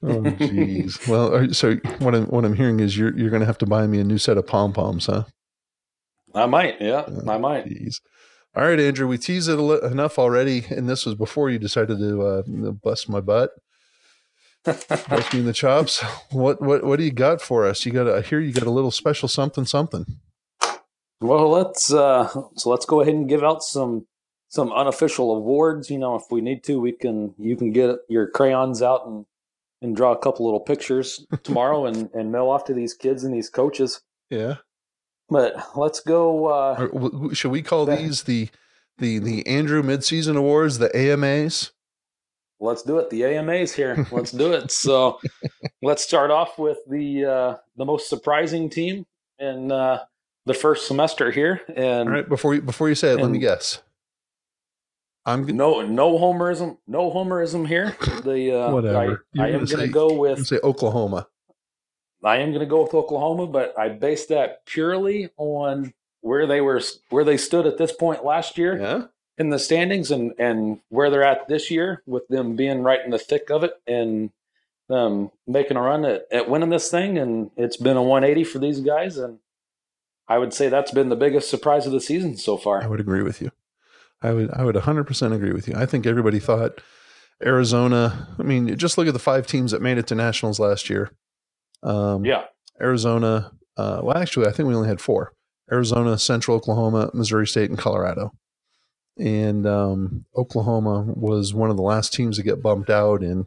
Oh, jeez. well, so what I'm what I'm hearing is you're you're going to have to buy me a new set of pom poms, huh? I might. Yeah, I might. Geez. All right, Andrew. We teased it enough already, and this was before you decided to uh, bust my butt. bust me in the chops. What what what do you got for us? You got. I hear you got a little special something something. Well, let's uh, so let's go ahead and give out some some unofficial awards. You know, if we need to, we can. You can get your crayons out and and draw a couple little pictures tomorrow and and mail off to these kids and these coaches. Yeah. But let's go. Uh, should we call these the the the Andrew Midseason Awards, the AMAs? Let's do it. The AMAs here. Let's do it. So let's start off with the uh, the most surprising team in uh, the first semester here. And all right, before you before you say it, and, let me guess. I'm g- no no homerism no homerism here. The uh, whatever I, I am going to go with say Oklahoma. I am going to go with Oklahoma, but I base that purely on where they were, where they stood at this point last year yeah. in the standings, and and where they're at this year, with them being right in the thick of it and um, making a run at, at winning this thing. And it's been a 180 for these guys, and I would say that's been the biggest surprise of the season so far. I would agree with you. I would I would 100% agree with you. I think everybody thought Arizona. I mean, just look at the five teams that made it to nationals last year. Um, yeah. Arizona. Uh, well, actually, I think we only had four Arizona, Central Oklahoma, Missouri State, and Colorado. And um, Oklahoma was one of the last teams to get bumped out. And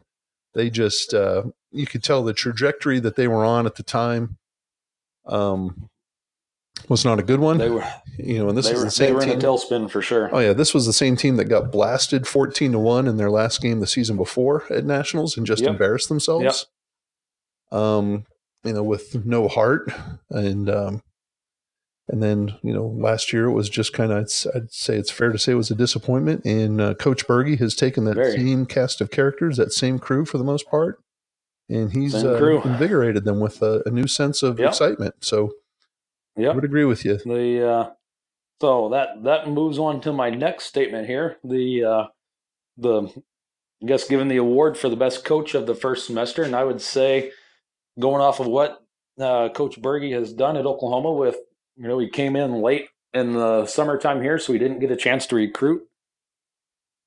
they just, uh, you could tell the trajectory that they were on at the time um, was not a good one. They were, you know, and this was were, the same they were team. in a tailspin for sure. Oh yeah, this was the same team that got blasted fourteen to one in their last game the season before at nationals and just yep. embarrassed themselves. Um, you know, with no heart, and um, and then you know, last year it was just kind of I'd, I'd, say it's fair to say it was a disappointment. And uh, Coach Berge has taken that Very. same cast of characters, that same crew for the most part, and he's uh, invigorated them with a, a new sense of yep. excitement. So, yeah, I would agree with you. The uh, so that that moves on to my next statement here. The uh, the I guess given the award for the best coach of the first semester, and I would say going off of what uh, Coach Berge has done at Oklahoma with, you know, he came in late in the summertime here, so he didn't get a chance to recruit.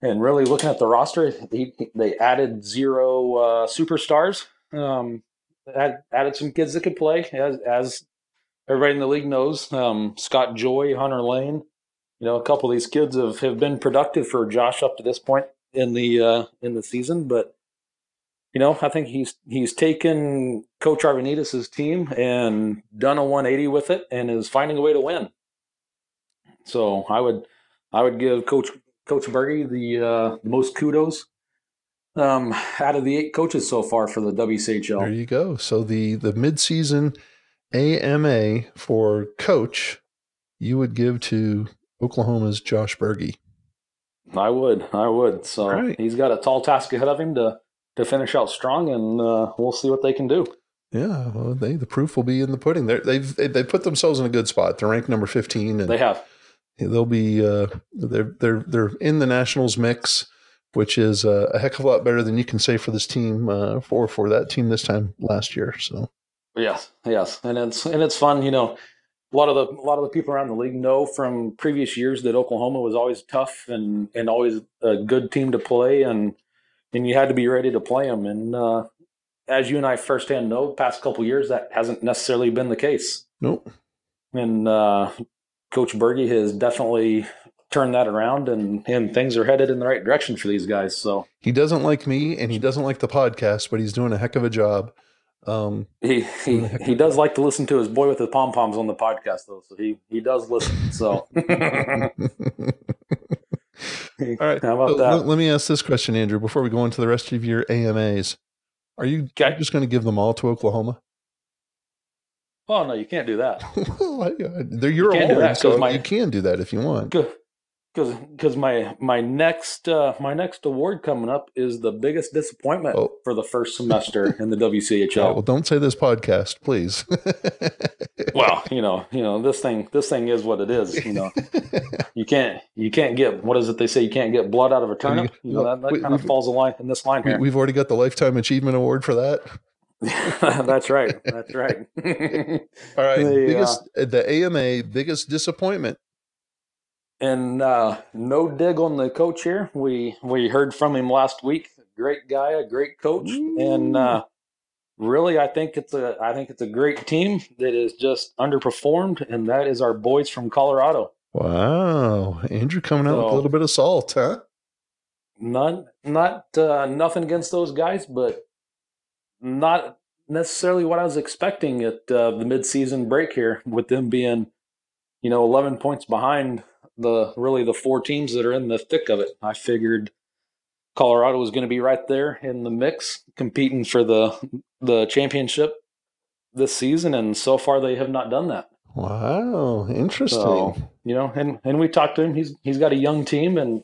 And really looking at the roster, he, they added zero uh, superstars, um, add, added some kids that could play, as, as everybody in the league knows. Um, Scott Joy, Hunter Lane, you know, a couple of these kids have, have been productive for Josh up to this point in the uh, in the season, but you know, I think he's he's taken Coach Arvanitis' team and done a 180 with it, and is finding a way to win. So I would I would give Coach Coach Berge the uh, most kudos um, out of the eight coaches so far for the WCHL. There you go. So the the midseason AMA for coach you would give to Oklahoma's Josh Berge. I would, I would. So right. he's got a tall task ahead of him to to finish out strong, and uh, we'll see what they can do. Yeah, well, they the proof will be in the pudding. they they've they put themselves in a good spot. They're ranked number fifteen, and they have. They'll be uh, they're they're they're in the nationals mix, which is uh, a heck of a lot better than you can say for this team uh, for for that team this time last year. So yes, yes, and it's and it's fun. You know, a lot of the a lot of the people around the league know from previous years that Oklahoma was always tough and and always a good team to play and and you had to be ready to play them. And uh, as you and I firsthand know, past couple years that hasn't necessarily been the case. Nope. And uh, Coach Berge has definitely turned that around, and and things are headed in the right direction for these guys. So he doesn't like me, and he doesn't like the podcast, but he's doing a heck of a job. Um, he he he does like to listen to his boy with the pom poms on the podcast, though. So he he does listen. So. All right. How about so that? Let, me ask this question, Andrew, before we go into the rest of your AMAs. Are you okay. just going to give them all to Oklahoma? Oh no, you can't do that. They're your you award, so you can do that if you want. Because because my my next uh, my next award coming up is the biggest disappointment oh. for the first semester in the WCHL. well, don't say this podcast, please. well, you know, you know this thing this thing is what it is. You know, you can't you can't get what is it they say you can't get blood out of a turnip. You know that, that we, kind of falls a line in this line here. We've already got the lifetime achievement award for that. That's right. That's right. All right. The, biggest uh, the AMA biggest disappointment. And uh, no dig on the coach here. We we heard from him last week. Great guy, a great coach, Ooh. and uh, really, I think it's a I think it's a great team that is just underperformed, and that is our boys from Colorado. Wow, Andrew coming out so, with a little bit of salt, huh? None, not uh, nothing against those guys, but not necessarily what I was expecting at uh, the midseason break here, with them being, you know, 11 points behind the really the four teams that are in the thick of it. I figured Colorado was going to be right there in the mix, competing for the the championship this season, and so far they have not done that. Wow, interesting. So, you know, and and we talked to him. He's he's got a young team, and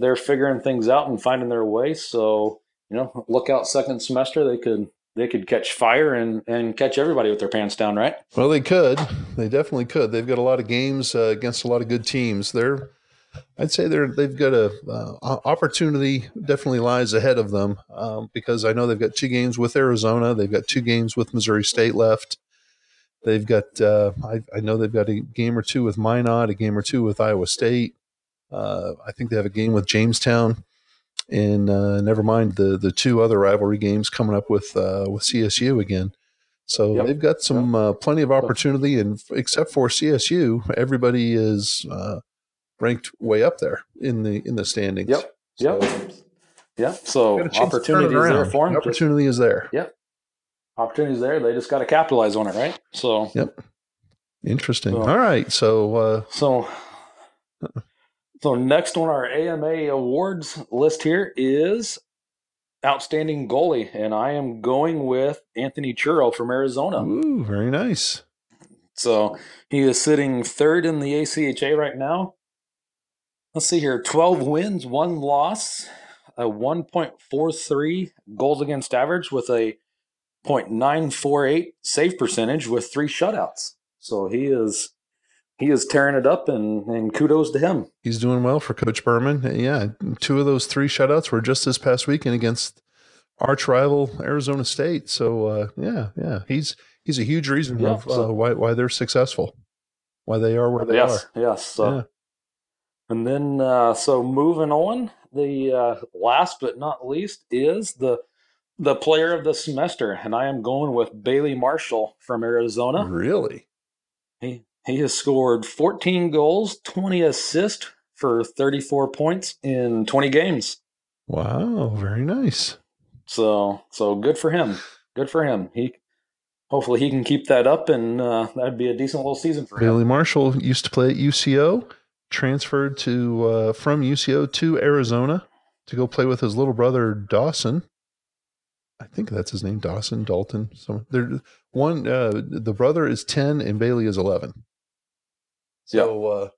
they're figuring things out and finding their way. So you know, look out second semester. They could they could catch fire and and catch everybody with their pants down, right? Well, they could. They definitely could. They've got a lot of games uh, against a lot of good teams. They're, I'd say they're they've got a uh, opportunity definitely lies ahead of them um, because I know they've got two games with Arizona. They've got two games with Missouri State left. They've got uh, I, I know they've got a game or two with Minot, a game or two with Iowa State. Uh, I think they have a game with Jamestown and uh, never mind the the two other rivalry games coming up with uh, with CSU again. So yep. they've got some yep. uh, plenty of opportunity, and except for CSU, everybody is uh, ranked way up there in the in the standings. Yep. So, yep. Yeah. So opportunity is there for them. The opportunity is there. Yep. Opportunity is there. They just got to capitalize on it, right? So. Yep. Interesting. So, All right. So. Uh, so. So next on our AMA awards list here is outstanding goalie, and I am going with Anthony Churro from Arizona. Ooh, very nice. So he is sitting third in the ACHA right now. Let's see here: twelve wins, one loss, a 1.43 goals against average with a 0.948 save percentage with three shutouts. So he is he is tearing it up, and, and kudos to him. He's doing well for Coach Berman. Yeah, two of those three shutouts were just this past weekend against arch rival Arizona State. So uh, yeah, yeah, he's he's a huge reason yeah, of so, uh, why why they're successful, why they are where they yes, are. Yes, yeah. And then uh, so moving on, the uh, last but not least is the the player of the semester, and I am going with Bailey Marshall from Arizona. Really? He he has scored 14 goals, 20 assists for 34 points in 20 games. Wow, very nice. So, so good for him. Good for him. He hopefully he can keep that up, and uh, that'd be a decent little season for Bailey him. Bailey Marshall used to play at UCO, transferred to uh, from UCO to Arizona to go play with his little brother Dawson. I think that's his name, Dawson Dalton. So there, one uh, the brother is ten and Bailey is eleven. So, uh,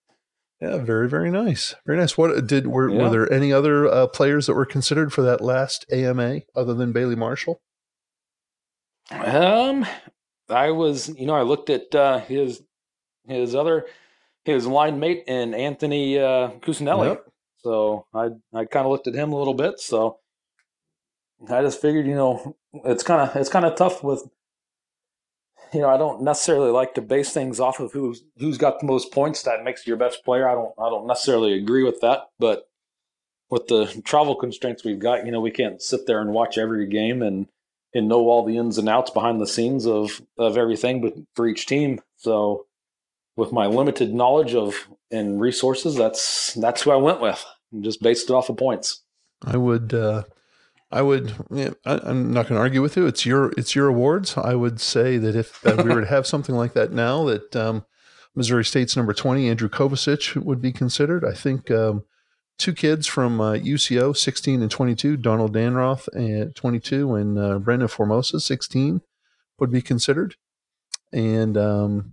yeah, very, very nice. Very nice. What did were, yeah. were there any other uh, players that were considered for that last AMA other than Bailey Marshall? Um, I was, you know, I looked at uh, his his other his line mate and Anthony uh, Cusinelli. Yep. So I I kind of looked at him a little bit. So I just figured, you know, it's kind of it's kind of tough with you know, I don't necessarily like to base things off of who's who's got the most points. That makes you your best player. I don't I don't necessarily agree with that, but with the travel constraints we've got, you know, we can't sit there and watch every game and and know all the ins and outs behind the scenes of of everything but for each team. So with my limited knowledge of and resources, that's that's who I went with. Just based it off of points. I would uh I would. I, am not going to argue with you. It's your it's your awards. I would say that if uh, we were to have something like that now, that um, Missouri State's number 20, Andrew Kovacic, would be considered. I think um, two kids from uh, UCO, 16 and 22, Donald Danroth at 22 and uh, Brendan Formosa, 16, would be considered. And um,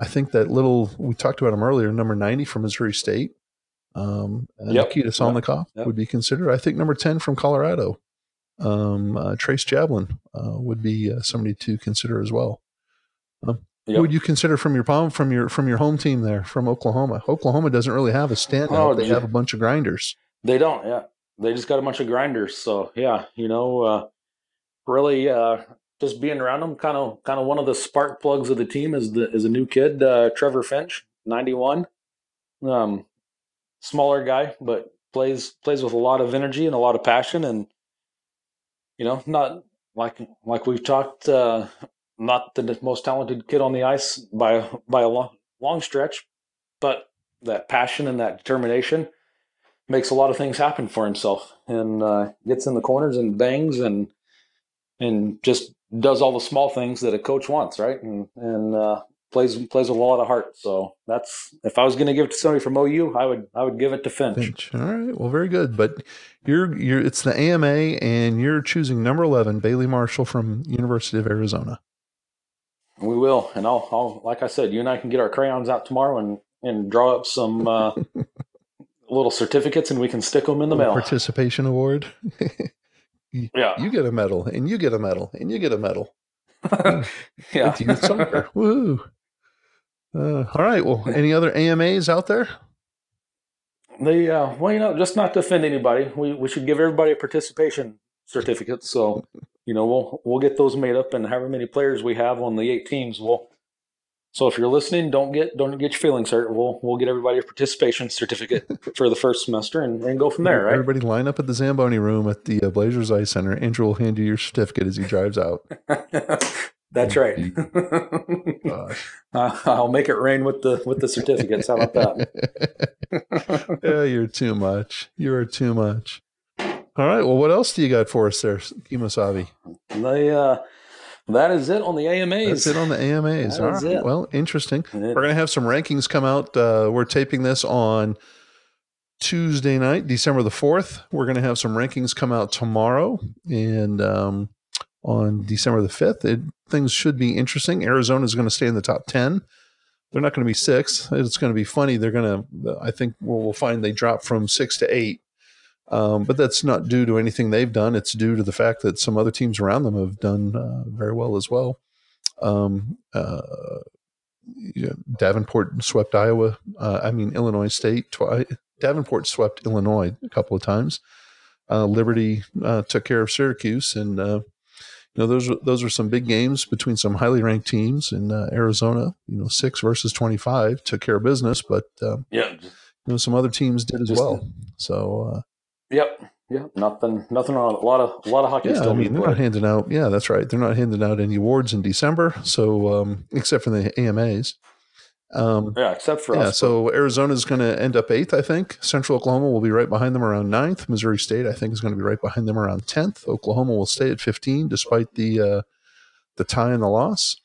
I think that little, we talked about him earlier, number 90 from Missouri State, um, yep. Nikita Solnikov yep. would be considered. I think number 10 from Colorado, um, uh, Trace Javelin uh, would be uh, somebody to consider as well. Um, Yep. Who would you consider from your palm from your from your home team there from Oklahoma? Oklahoma doesn't really have a standout. Oh, they have a bunch of grinders. They don't. Yeah, they just got a bunch of grinders. So yeah, you know, uh, really, uh, just being around them, kind of kind of one of the spark plugs of the team is the is a new kid, uh, Trevor Finch, ninety one. Um, smaller guy, but plays plays with a lot of energy and a lot of passion, and you know, not like like we've talked uh, not the most talented kid on the ice by by a long, long stretch, but that passion and that determination makes a lot of things happen for himself and uh, gets in the corners and bangs and and just does all the small things that a coach wants, right? And and uh, plays plays with a lot of heart. So that's if I was going to give it to somebody from OU, I would I would give it to Finch. Finch. All right, well, very good. But you're you're it's the AMA, and you're choosing number eleven, Bailey Marshall from University of Arizona. We will, and I'll, I'll, like I said, you and I can get our crayons out tomorrow and and draw up some uh, little certificates, and we can stick them in the mail. Participation award. yeah, you get a medal, and you get a medal, and you get a medal. yeah, it's youth soccer. Woo! Uh, all right. Well, any other AMAs out there? They, uh, well, you know, just not to offend anybody, we we should give everybody a participation certificate. So you know, we'll we'll get those made up, and however many players we have on the eight teams, we'll. So if you're listening, don't get don't get your feelings hurt. We'll we'll get everybody a participation certificate for the first semester and, and go from there. Right? Everybody line up at the Zamboni room at the uh, Blazers Ice Center. Andrew will hand you your certificate as he drives out. That's right. uh, I'll make it rain with the with the certificates. How about that? yeah, you're too much. You are too much. All right. Well, what else do you got for us there, Kemosabe? The, uh, that is it on the AMAs. That's it on the AMAs. That All right. It. Well, interesting. It. We're going to have some rankings come out. Uh, we're taping this on Tuesday night, December the 4th. We're going to have some rankings come out tomorrow. And um, on December the 5th, it, things should be interesting. Arizona is going to stay in the top 10. They're not going to be six. It's going to be funny. They're going to, I think we'll, we'll find they drop from six to eight um, but that's not due to anything they've done. It's due to the fact that some other teams around them have done uh, very well as well. Um, uh, you know, Davenport swept Iowa. Uh, I mean, Illinois State. Davenport swept Illinois a couple of times. Uh, Liberty uh, took care of Syracuse, and uh, you know those are, those are some big games between some highly ranked teams in Arizona. You know, six versus twenty five took care of business, but um, yeah, you know some other teams did as well. So Yep. Yeah, nothing, nothing on a lot of a lot of hockey. Yeah, still I mean, they're not handing out. Yeah, that's right. They're not handing out any awards in December. So, um, except for the AMAs. Um, yeah, except for yeah. Us, so Arizona's going to end up eighth, I think. Central Oklahoma will be right behind them around ninth. Missouri State, I think, is going to be right behind them around tenth. Oklahoma will stay at fifteen, despite the uh, the tie and the loss.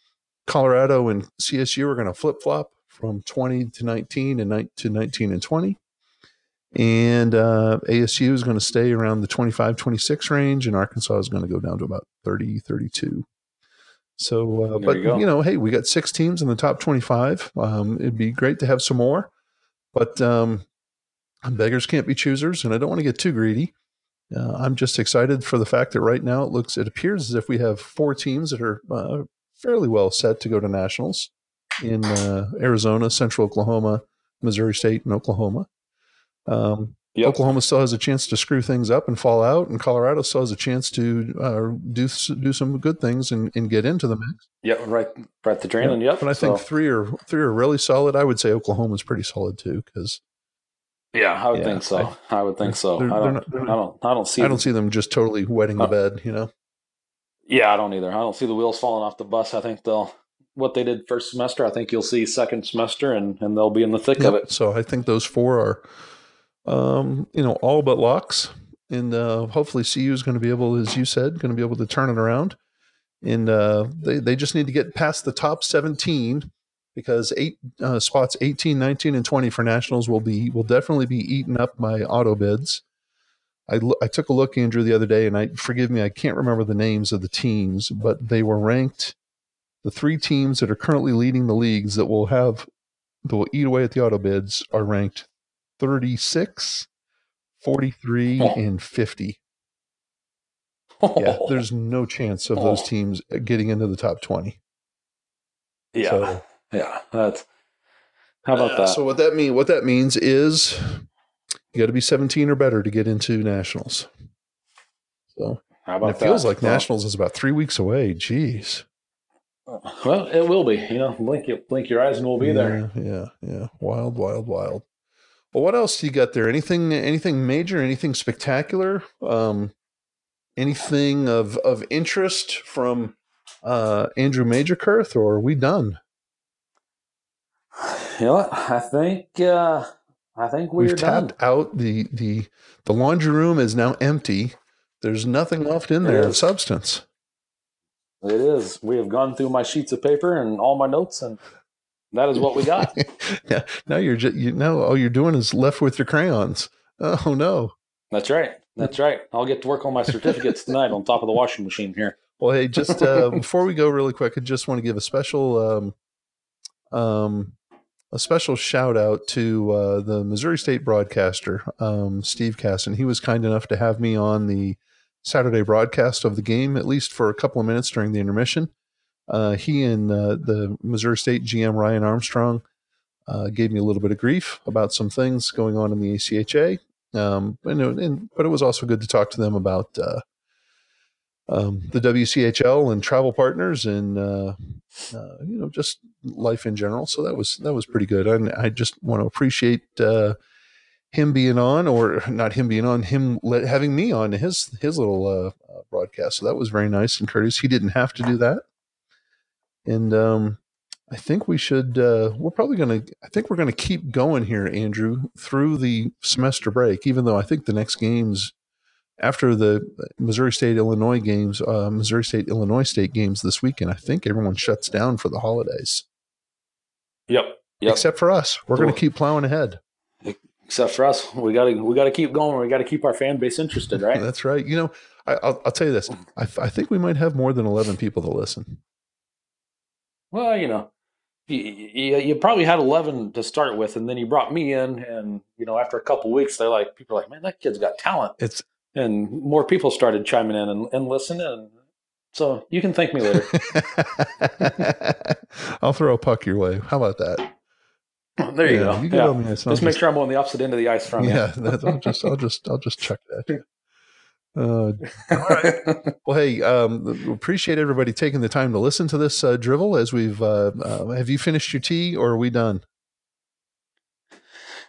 Colorado and CSU are going to flip flop from twenty to nineteen and ni- to nineteen and twenty. And uh, ASU is going to stay around the 25, 26 range, and Arkansas is going to go down to about 30, 32. So, uh, but you, you, know, hey, we got six teams in the top 25. Um, it'd be great to have some more, but um, beggars can't be choosers, and I don't want to get too greedy. Uh, I'm just excited for the fact that right now it looks, it appears as if we have four teams that are uh, fairly well set to go to nationals in uh, Arizona, Central Oklahoma, Missouri State, and Oklahoma. Um, yep. Oklahoma still has a chance to screw things up and fall out, and Colorado still has a chance to uh, do do some good things and, and get into the mix. Yeah, right, right. The adrenaline. Yep. But I think so. three are three are really solid. I would say Oklahoma's pretty solid too, because. Yeah, I would yeah, think so. I, I would think so. I don't, not, I don't. I don't see. I don't them. see them just totally wetting the bed. You know. Yeah, I don't either. I don't see the wheels falling off the bus. I think they'll what they did first semester. I think you'll see second semester, and and they'll be in the thick yep. of it. So I think those four are um, you know, all but locks. And uh, hopefully, CU is going to be able, as you said, going to be able to turn it around. And uh, they they just need to get past the top 17 because eight uh, spots 18, 19, and 20 for nationals will be will definitely be eaten up by auto bids. I, I took a look, Andrew, the other day, and I forgive me, I can't remember the names of the teams, but they were ranked. The three teams that are currently leading the leagues that will have that will eat away at the auto bids are ranked 36, 43, oh. and 50. Oh. Yeah, there's no chance of those oh. teams getting into the top 20. Yeah. So, yeah, that's how about uh, that? So what that mean what that means is you got to be 17 or better to get into nationals. So how about it that? feels like well, nationals is about three weeks away. Jeez. Well, it will be. You know, blink you blink your eyes and we'll be yeah, there. Yeah, yeah. Wild, wild, wild. Well, what else do you got there? Anything anything major, anything spectacular? Um anything of of interest from uh Andrew Majorkirth, or are we done? You know what? I think uh I think we're We've tapped done. out the the the laundry room is now empty. There's nothing left in there of substance. It is. We have gone through my sheets of paper and all my notes, and that is what we got. yeah. Now you're just you know all you're doing is left with your crayons. Oh no. That's right. That's right. I'll get to work on my certificates tonight on top of the washing machine here. Well, hey, just uh, before we go, really quick, I just want to give a special um, um, a special shout out to uh, the Missouri State broadcaster, um, Steve Casson. He was kind enough to have me on the Saturday broadcast of the game, at least for a couple of minutes during the intermission. Uh, he and uh, the Missouri State GM Ryan Armstrong uh, gave me a little bit of grief about some things going on in the ACHA. Um, and, and, but it was also good to talk to them about uh, um, the WCHL and travel partners and uh, uh, you know just life in general. So that was that was pretty good. And I just want to appreciate him being on, or not him being on, him let, having me on his his little broadcast. So that was very nice and courteous. He didn't have to do that, and um, I think we should. Uh, we're probably going to. I think we're going to keep going here, Andrew, through the semester break. Even though I think the next games after the Missouri State Illinois games, uh, Missouri State Illinois State games this weekend, I think everyone shuts down for the holidays. Yep. Yep. Except for us, we're going to keep plowing ahead. Except for us, we got to we got to keep going. We got to keep our fan base interested, right? That's right. You know, I, will I'll tell you this. I, I think we might have more than eleven people to listen. Well, you know, you, you, you, probably had 11 to start with and then you brought me in and you know after a couple weeks they're like people are like man that kid's got talent it's and more people started chiming in and, and listening. And so you can thank me later. I'll throw a puck your way. How about that? There you yeah, go. You yeah. me just, make sure I'm on the opposite end of the ice from yeah, you. Yeah, I'll just, I'll just, I'll just check that. Uh, all right. well, hey, um, appreciate everybody taking the time to listen to this uh, drivel. As we've, uh, uh have you finished your tea, or are we done?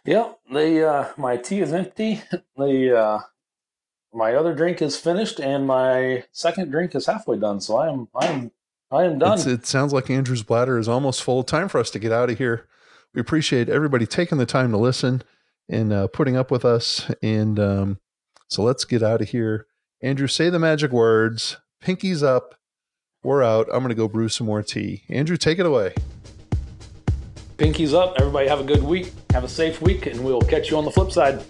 Yeah, the uh, my tea is empty. The uh, my other drink is finished and my second drink is halfway done. So I am I am I am done. It's, it sounds like Andrew's bladder is almost full. Time for us to get out of here. We appreciate everybody taking the time to listen and uh, putting up with us. And um, so let's get out of here. Andrew, say the magic words. Pinkies up. We're out. I'm going to go brew some more tea. Andrew, take it away. Pinkies up. Everybody have a good week. Have a safe week, and we'll catch you on the flip side.